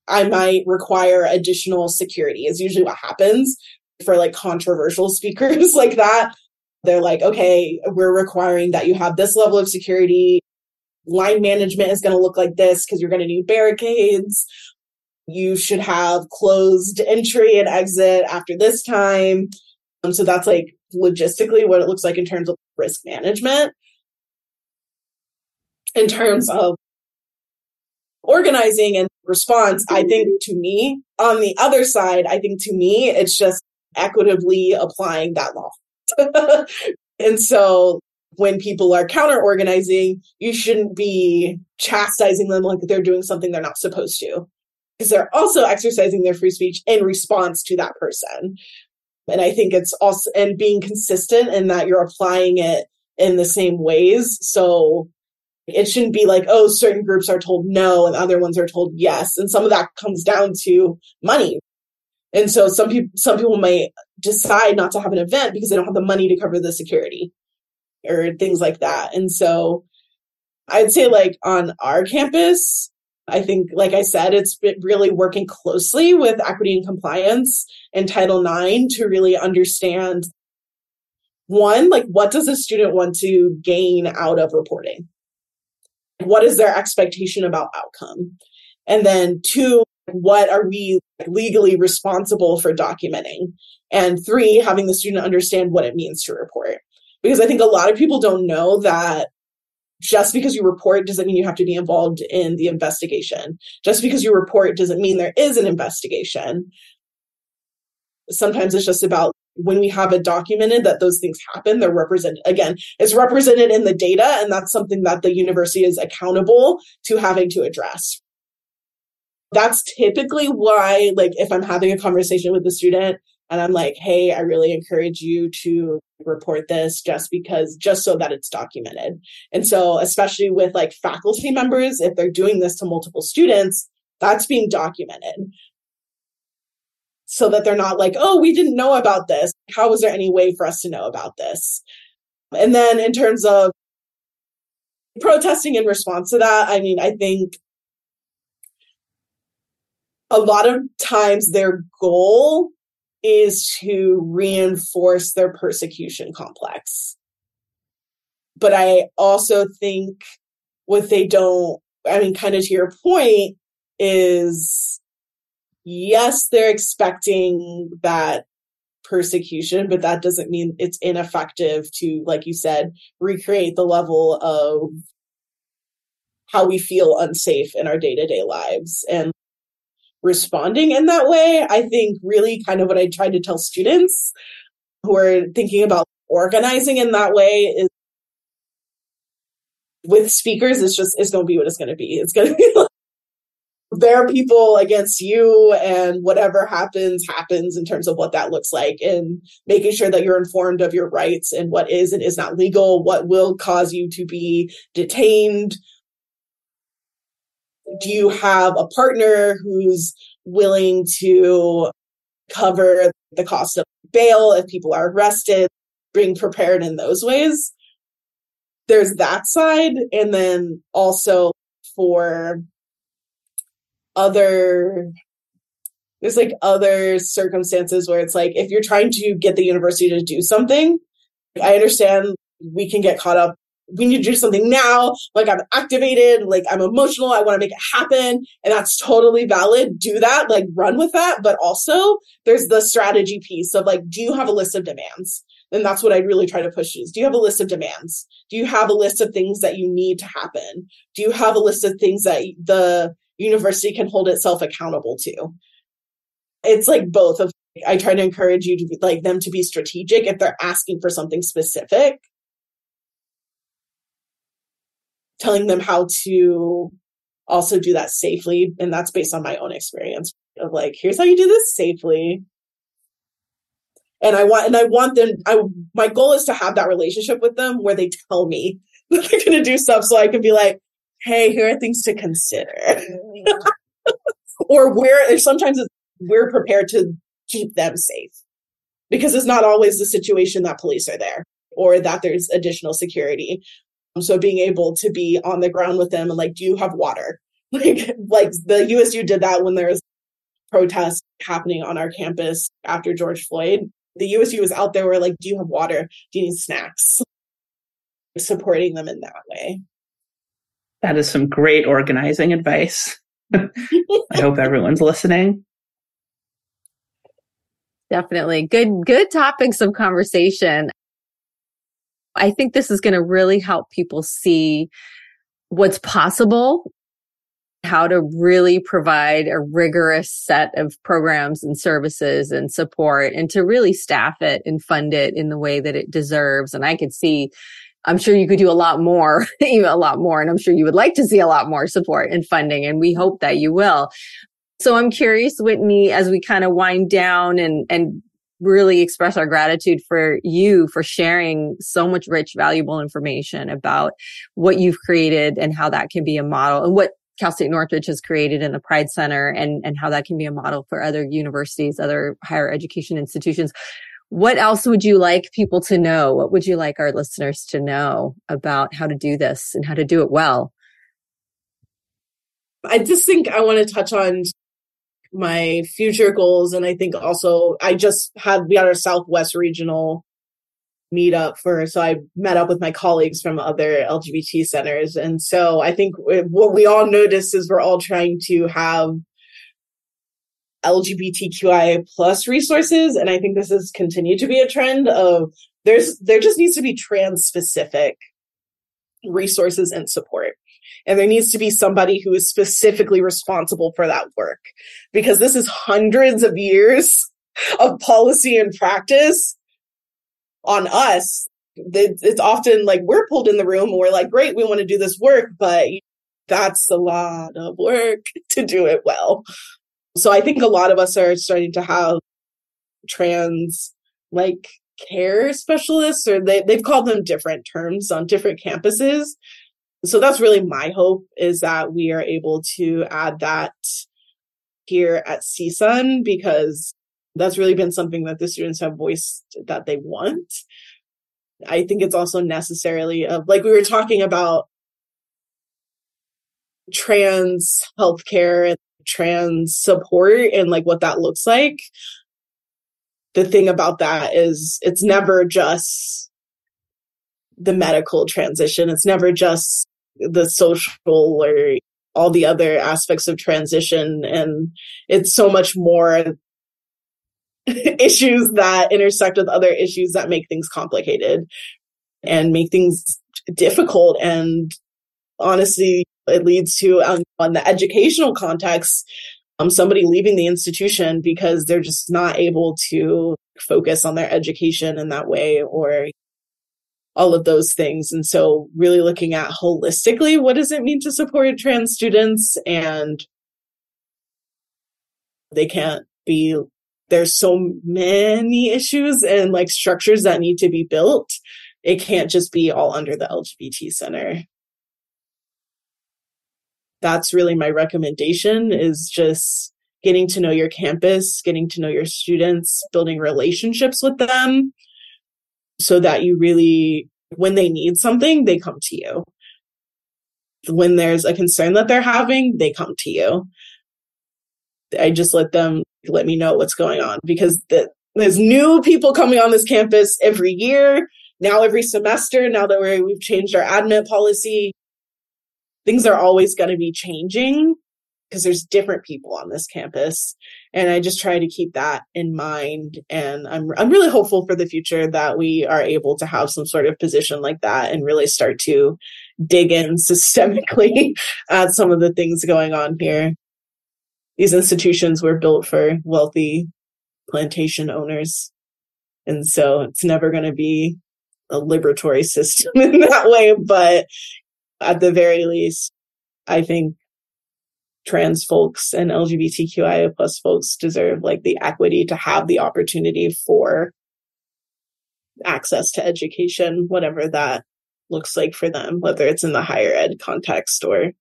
I might require additional security is usually what happens. for like controversial speakers like that. They're like, okay, we're requiring that you have this level of security. Line management is going to look like this because you're going to need barricades. You should have closed entry and exit after this time. Um, so that's like logistically what it looks like in terms of risk management. In terms of organizing and response, I think to me, on the other side, I think to me, it's just equitably applying that law. and so when people are counter organizing, you shouldn't be chastising them like they're doing something they're not supposed to. Because they're also exercising their free speech in response to that person. And I think it's also, and being consistent in that you're applying it in the same ways. So it shouldn't be like, oh, certain groups are told no and other ones are told yes. And some of that comes down to money. And so some people some people might decide not to have an event because they don't have the money to cover the security or things like that. And so I'd say like on our campus, I think, like I said, it's really working closely with equity and compliance and Title IX to really understand one, like what does a student want to gain out of reporting? What is their expectation about outcome? And then two, what are we legally responsible for documenting? And three, having the student understand what it means to report. Because I think a lot of people don't know that just because you report doesn't mean you have to be involved in the investigation. Just because you report doesn't mean there is an investigation. Sometimes it's just about when we have it documented that those things happen, they're represented. Again, it's represented in the data, and that's something that the university is accountable to having to address. That's typically why, like, if I'm having a conversation with a student and I'm like, hey, I really encourage you to report this just because, just so that it's documented. And so, especially with like faculty members, if they're doing this to multiple students, that's being documented so that they're not like, oh, we didn't know about this. How was there any way for us to know about this? And then in terms of protesting in response to that, I mean, I think a lot of times their goal is to reinforce their persecution complex. But I also think what they don't, I mean, kind of to your point, is yes, they're expecting that persecution, but that doesn't mean it's ineffective to, like you said, recreate the level of how we feel unsafe in our day to day lives. And responding in that way, I think really kind of what I try to tell students who are thinking about organizing in that way is with speakers, it's just, it's going to be what it's going to be. It's going to be like, there are people against you and whatever happens happens in terms of what that looks like and making sure that you're informed of your rights and what is and is not legal what will cause you to be detained do you have a partner who's willing to cover the cost of bail if people are arrested being prepared in those ways? There's that side and then also for other there's like other circumstances where it's like if you're trying to get the university to do something i understand we can get caught up we need to do something now. Like i'm activated. Like i'm emotional. I want to make it happen. And that's totally valid. Do that. Like run with that. But also there's the strategy piece of like do you have a list of demands? And that's what i really try to push is do you have a list of demands? Do you have a list of things that you need to happen? Do you have a list of things that the university can hold itself accountable to. It's like both of I try to encourage you to be, like them to be strategic if they're asking for something specific. Telling them how to also do that safely and that's based on my own experience of like here's how you do this safely and i want and i want them i my goal is to have that relationship with them where they tell me that they're going to do stuff so i can be like hey, here are things to consider. or where sometimes we're prepared to keep them safe because it's not always the situation that police are there or that there's additional security. So being able to be on the ground with them and like, do you have water? Like, like the USU did that when there was protests happening on our campus after George Floyd, the USU was out there. We're like, do you have water? Do you need snacks? Supporting them in that way. That is some great organizing advice. I hope everyone's listening. Definitely. Good, good topics of conversation. I think this is going to really help people see what's possible, how to really provide a rigorous set of programs and services and support and to really staff it and fund it in the way that it deserves. And I could see I'm sure you could do a lot more, even a lot more. And I'm sure you would like to see a lot more support and funding. And we hope that you will. So I'm curious, Whitney, as we kind of wind down and, and really express our gratitude for you for sharing so much rich, valuable information about what you've created and how that can be a model and what Cal State Northridge has created in the Pride Center and, and how that can be a model for other universities, other higher education institutions. What else would you like people to know? What would you like our listeners to know about how to do this and how to do it well? I just think I want to touch on my future goals. And I think also I just had, we had our Southwest regional meetup for, so I met up with my colleagues from other LGBT centers. And so I think what we all notice is we're all trying to have LGBTQI plus resources. And I think this has continued to be a trend of there's, there just needs to be trans specific resources and support. And there needs to be somebody who is specifically responsible for that work because this is hundreds of years of policy and practice on us. It's often like we're pulled in the room and we're like, great, we want to do this work, but that's a lot of work to do it well. So I think a lot of us are starting to have trans like care specialists or they, they've called them different terms on different campuses so that's really my hope is that we are able to add that here at CSUN because that's really been something that the students have voiced that they want. I think it's also necessarily of like we were talking about trans healthcare and trans support and like what that looks like. The thing about that is it's never just the medical transition. It's never just the social or all the other aspects of transition. And it's so much more issues that intersect with other issues that make things complicated and make things difficult. And honestly, it leads to, um, on the educational context, um, somebody leaving the institution because they're just not able to focus on their education in that way or all of those things. And so really looking at holistically, what does it mean to support trans students? And they can't be, there's so many issues and like structures that need to be built. It can't just be all under the LGBT center. That's really my recommendation is just getting to know your campus, getting to know your students, building relationships with them, so that you really, when they need something, they come to you. When there's a concern that they're having, they come to you. I just let them let me know what's going on because the, there's new people coming on this campus every year. Now every semester, now that we we've changed our admit policy, things are always going to be changing because there's different people on this campus and i just try to keep that in mind and i'm i'm really hopeful for the future that we are able to have some sort of position like that and really start to dig in systemically at some of the things going on here. These institutions were built for wealthy plantation owners and so it's never going to be a liberatory system in that way but at the very least i think trans folks and LGBTQIA plus folks deserve like the equity to have the opportunity for access to education, whatever that looks like for them, whether it's in the higher ed context or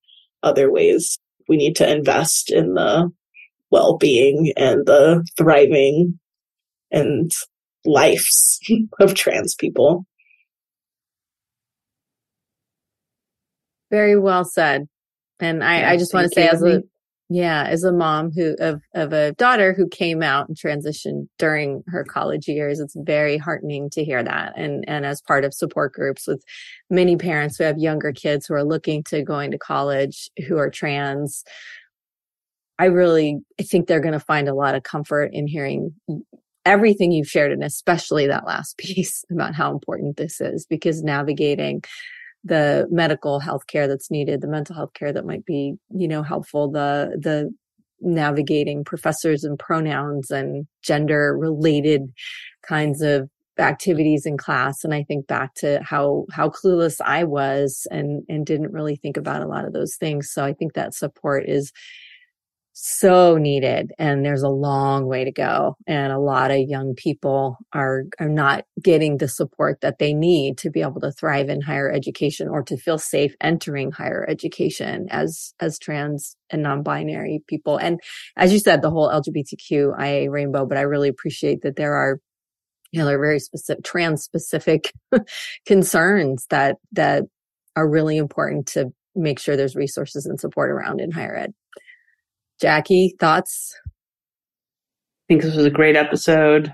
other ways. We need to invest in the well being and the thriving and lives of trans people. Very well said. And I, I just want to say, as a Yeah, as a mom who of of a daughter who came out and transitioned during her college years, it's very heartening to hear that. And and as part of support groups with many parents who have younger kids who are looking to going to college who are trans, I really I think they're going to find a lot of comfort in hearing everything you've shared and especially that last piece about how important this is because navigating the medical health care that's needed, the mental health care that might be, you know, helpful, the, the navigating professors and pronouns and gender related kinds of activities in class. And i think back to how how clueless i was and and didn't really think about a lot of those things. So i think that support is so needed and there's a long way to go and a lot of young people are are not getting the support that they need to be able to thrive in higher education or to feel safe entering higher education as as trans and non-binary people. And as you said the whole lgbtqia rainbow but i really appreciate that there are you know there are very specific trans specific concerns that that are really important to make sure there's resources and support around in higher ed Jackie, thoughts? I think this was a great episode.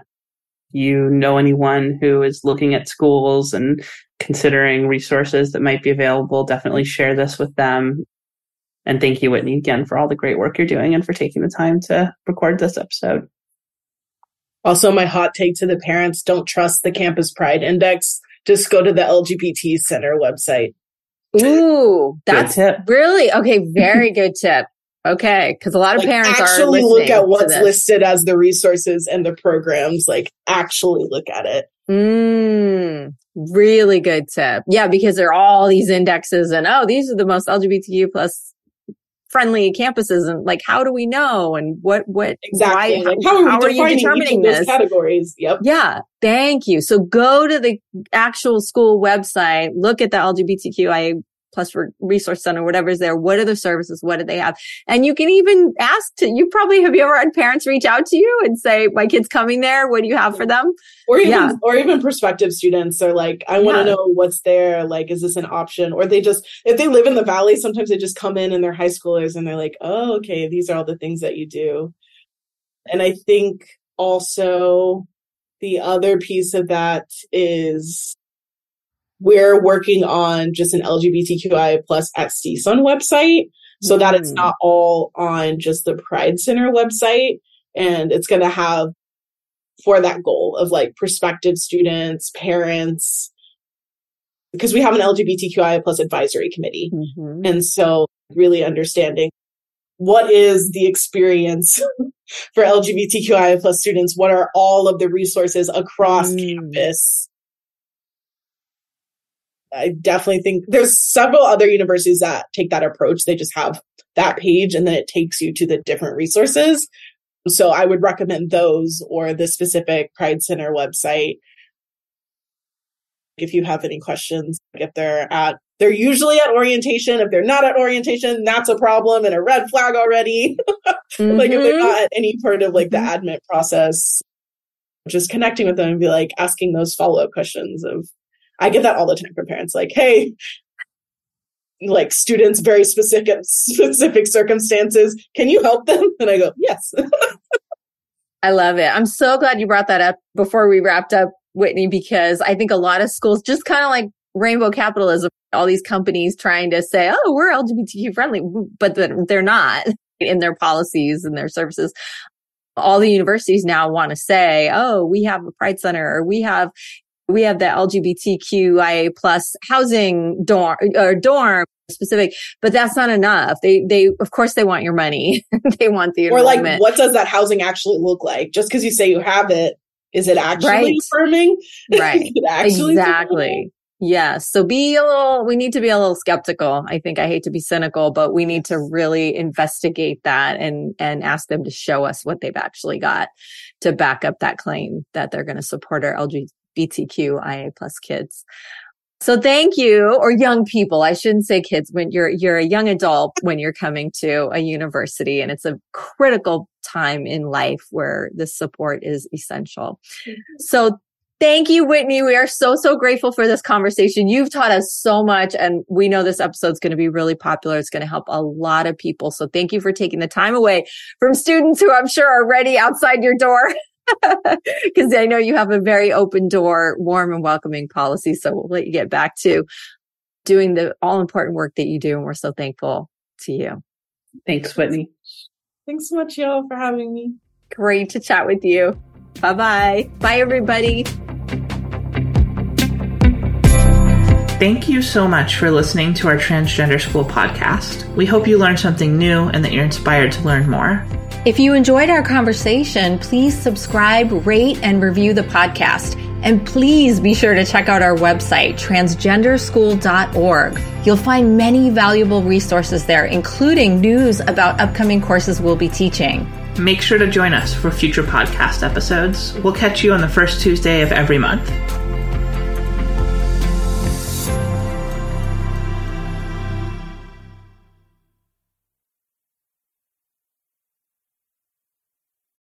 You know anyone who is looking at schools and considering resources that might be available, definitely share this with them. And thank you, Whitney, again for all the great work you're doing and for taking the time to record this episode. Also, my hot take to the parents don't trust the Campus Pride Index. Just go to the LGBT Center website. Ooh, that's really okay. Very good tip. Okay, because a lot of like parents actually look at what's listed as the resources and the programs. Like actually look at it. Mm, really good tip. Yeah, because there are all these indexes, and oh, these are the most LGBTQ plus friendly campuses, and like, how do we know? And what what exactly? Why, like, how, how, are, you determining this? categories. Yep. Yeah. Thank you. So go to the actual school website, look at the LGBTQIA plus resource center, whatever's there. What are the services? What do they have? And you can even ask to, you probably have you ever had parents reach out to you and say, my kid's coming there. What do you have for them? Or even, yeah. or even prospective students are like, I want to yeah. know what's there. Like, is this an option? Or they just, if they live in the valley, sometimes they just come in and they're high schoolers and they're like, oh, okay, these are all the things that you do. And I think also the other piece of that is we're working on just an LGBTQI plus at CSUN website so mm. that it's not all on just the Pride Center website. And it's going to have for that goal of like prospective students, parents, because we have an LGBTQI plus advisory committee. Mm-hmm. And so really understanding what is the experience for LGBTQI plus students? What are all of the resources across mm. campus I definitely think there's several other universities that take that approach. They just have that page and then it takes you to the different resources. So I would recommend those or the specific Pride Center website. If you have any questions, if they're at, they're usually at orientation. If they're not at orientation, that's a problem and a red flag already. mm-hmm. Like if they're mm-hmm. not at any part of like the mm-hmm. admit process, just connecting with them and be like asking those follow up questions of I get that all the time from parents like, hey, like students, very specific, specific circumstances. Can you help them? And I go, yes. I love it. I'm so glad you brought that up before we wrapped up, Whitney, because I think a lot of schools just kind of like rainbow capitalism, all these companies trying to say, oh, we're LGBTQ friendly, but they're not in their policies and their services all the universities now want to say, oh, we have a pride center or we have we have the LGBTQIA plus housing dorm or dorm specific, but that's not enough. They, they, of course they want your money. they want the Or like, what does that housing actually look like? Just because you say you have it, is it actually right. affirming? Right. actually exactly. Yes. So be a little, we need to be a little skeptical. I think I hate to be cynical, but we need to really investigate that and, and ask them to show us what they've actually got to back up that claim that they're going to support our LGBT LGBTQIA plus kids. So thank you, or young people. I shouldn't say kids when you're, you're a young adult when you're coming to a university and it's a critical time in life where this support is essential. Mm-hmm. So Thank you, Whitney. We are so, so grateful for this conversation. You've taught us so much and we know this episode is going to be really popular. It's going to help a lot of people. So thank you for taking the time away from students who I'm sure are ready outside your door. Cause I know you have a very open door, warm and welcoming policy. So we'll let you get back to doing the all important work that you do. And we're so thankful to you. Thanks, Whitney. Thanks so much, y'all, for having me. Great to chat with you. Bye bye. Bye, everybody. Thank you so much for listening to our Transgender School podcast. We hope you learned something new and that you're inspired to learn more. If you enjoyed our conversation, please subscribe, rate, and review the podcast. And please be sure to check out our website, transgenderschool.org. You'll find many valuable resources there, including news about upcoming courses we'll be teaching. Make sure to join us for future podcast episodes. We'll catch you on the first Tuesday of every month.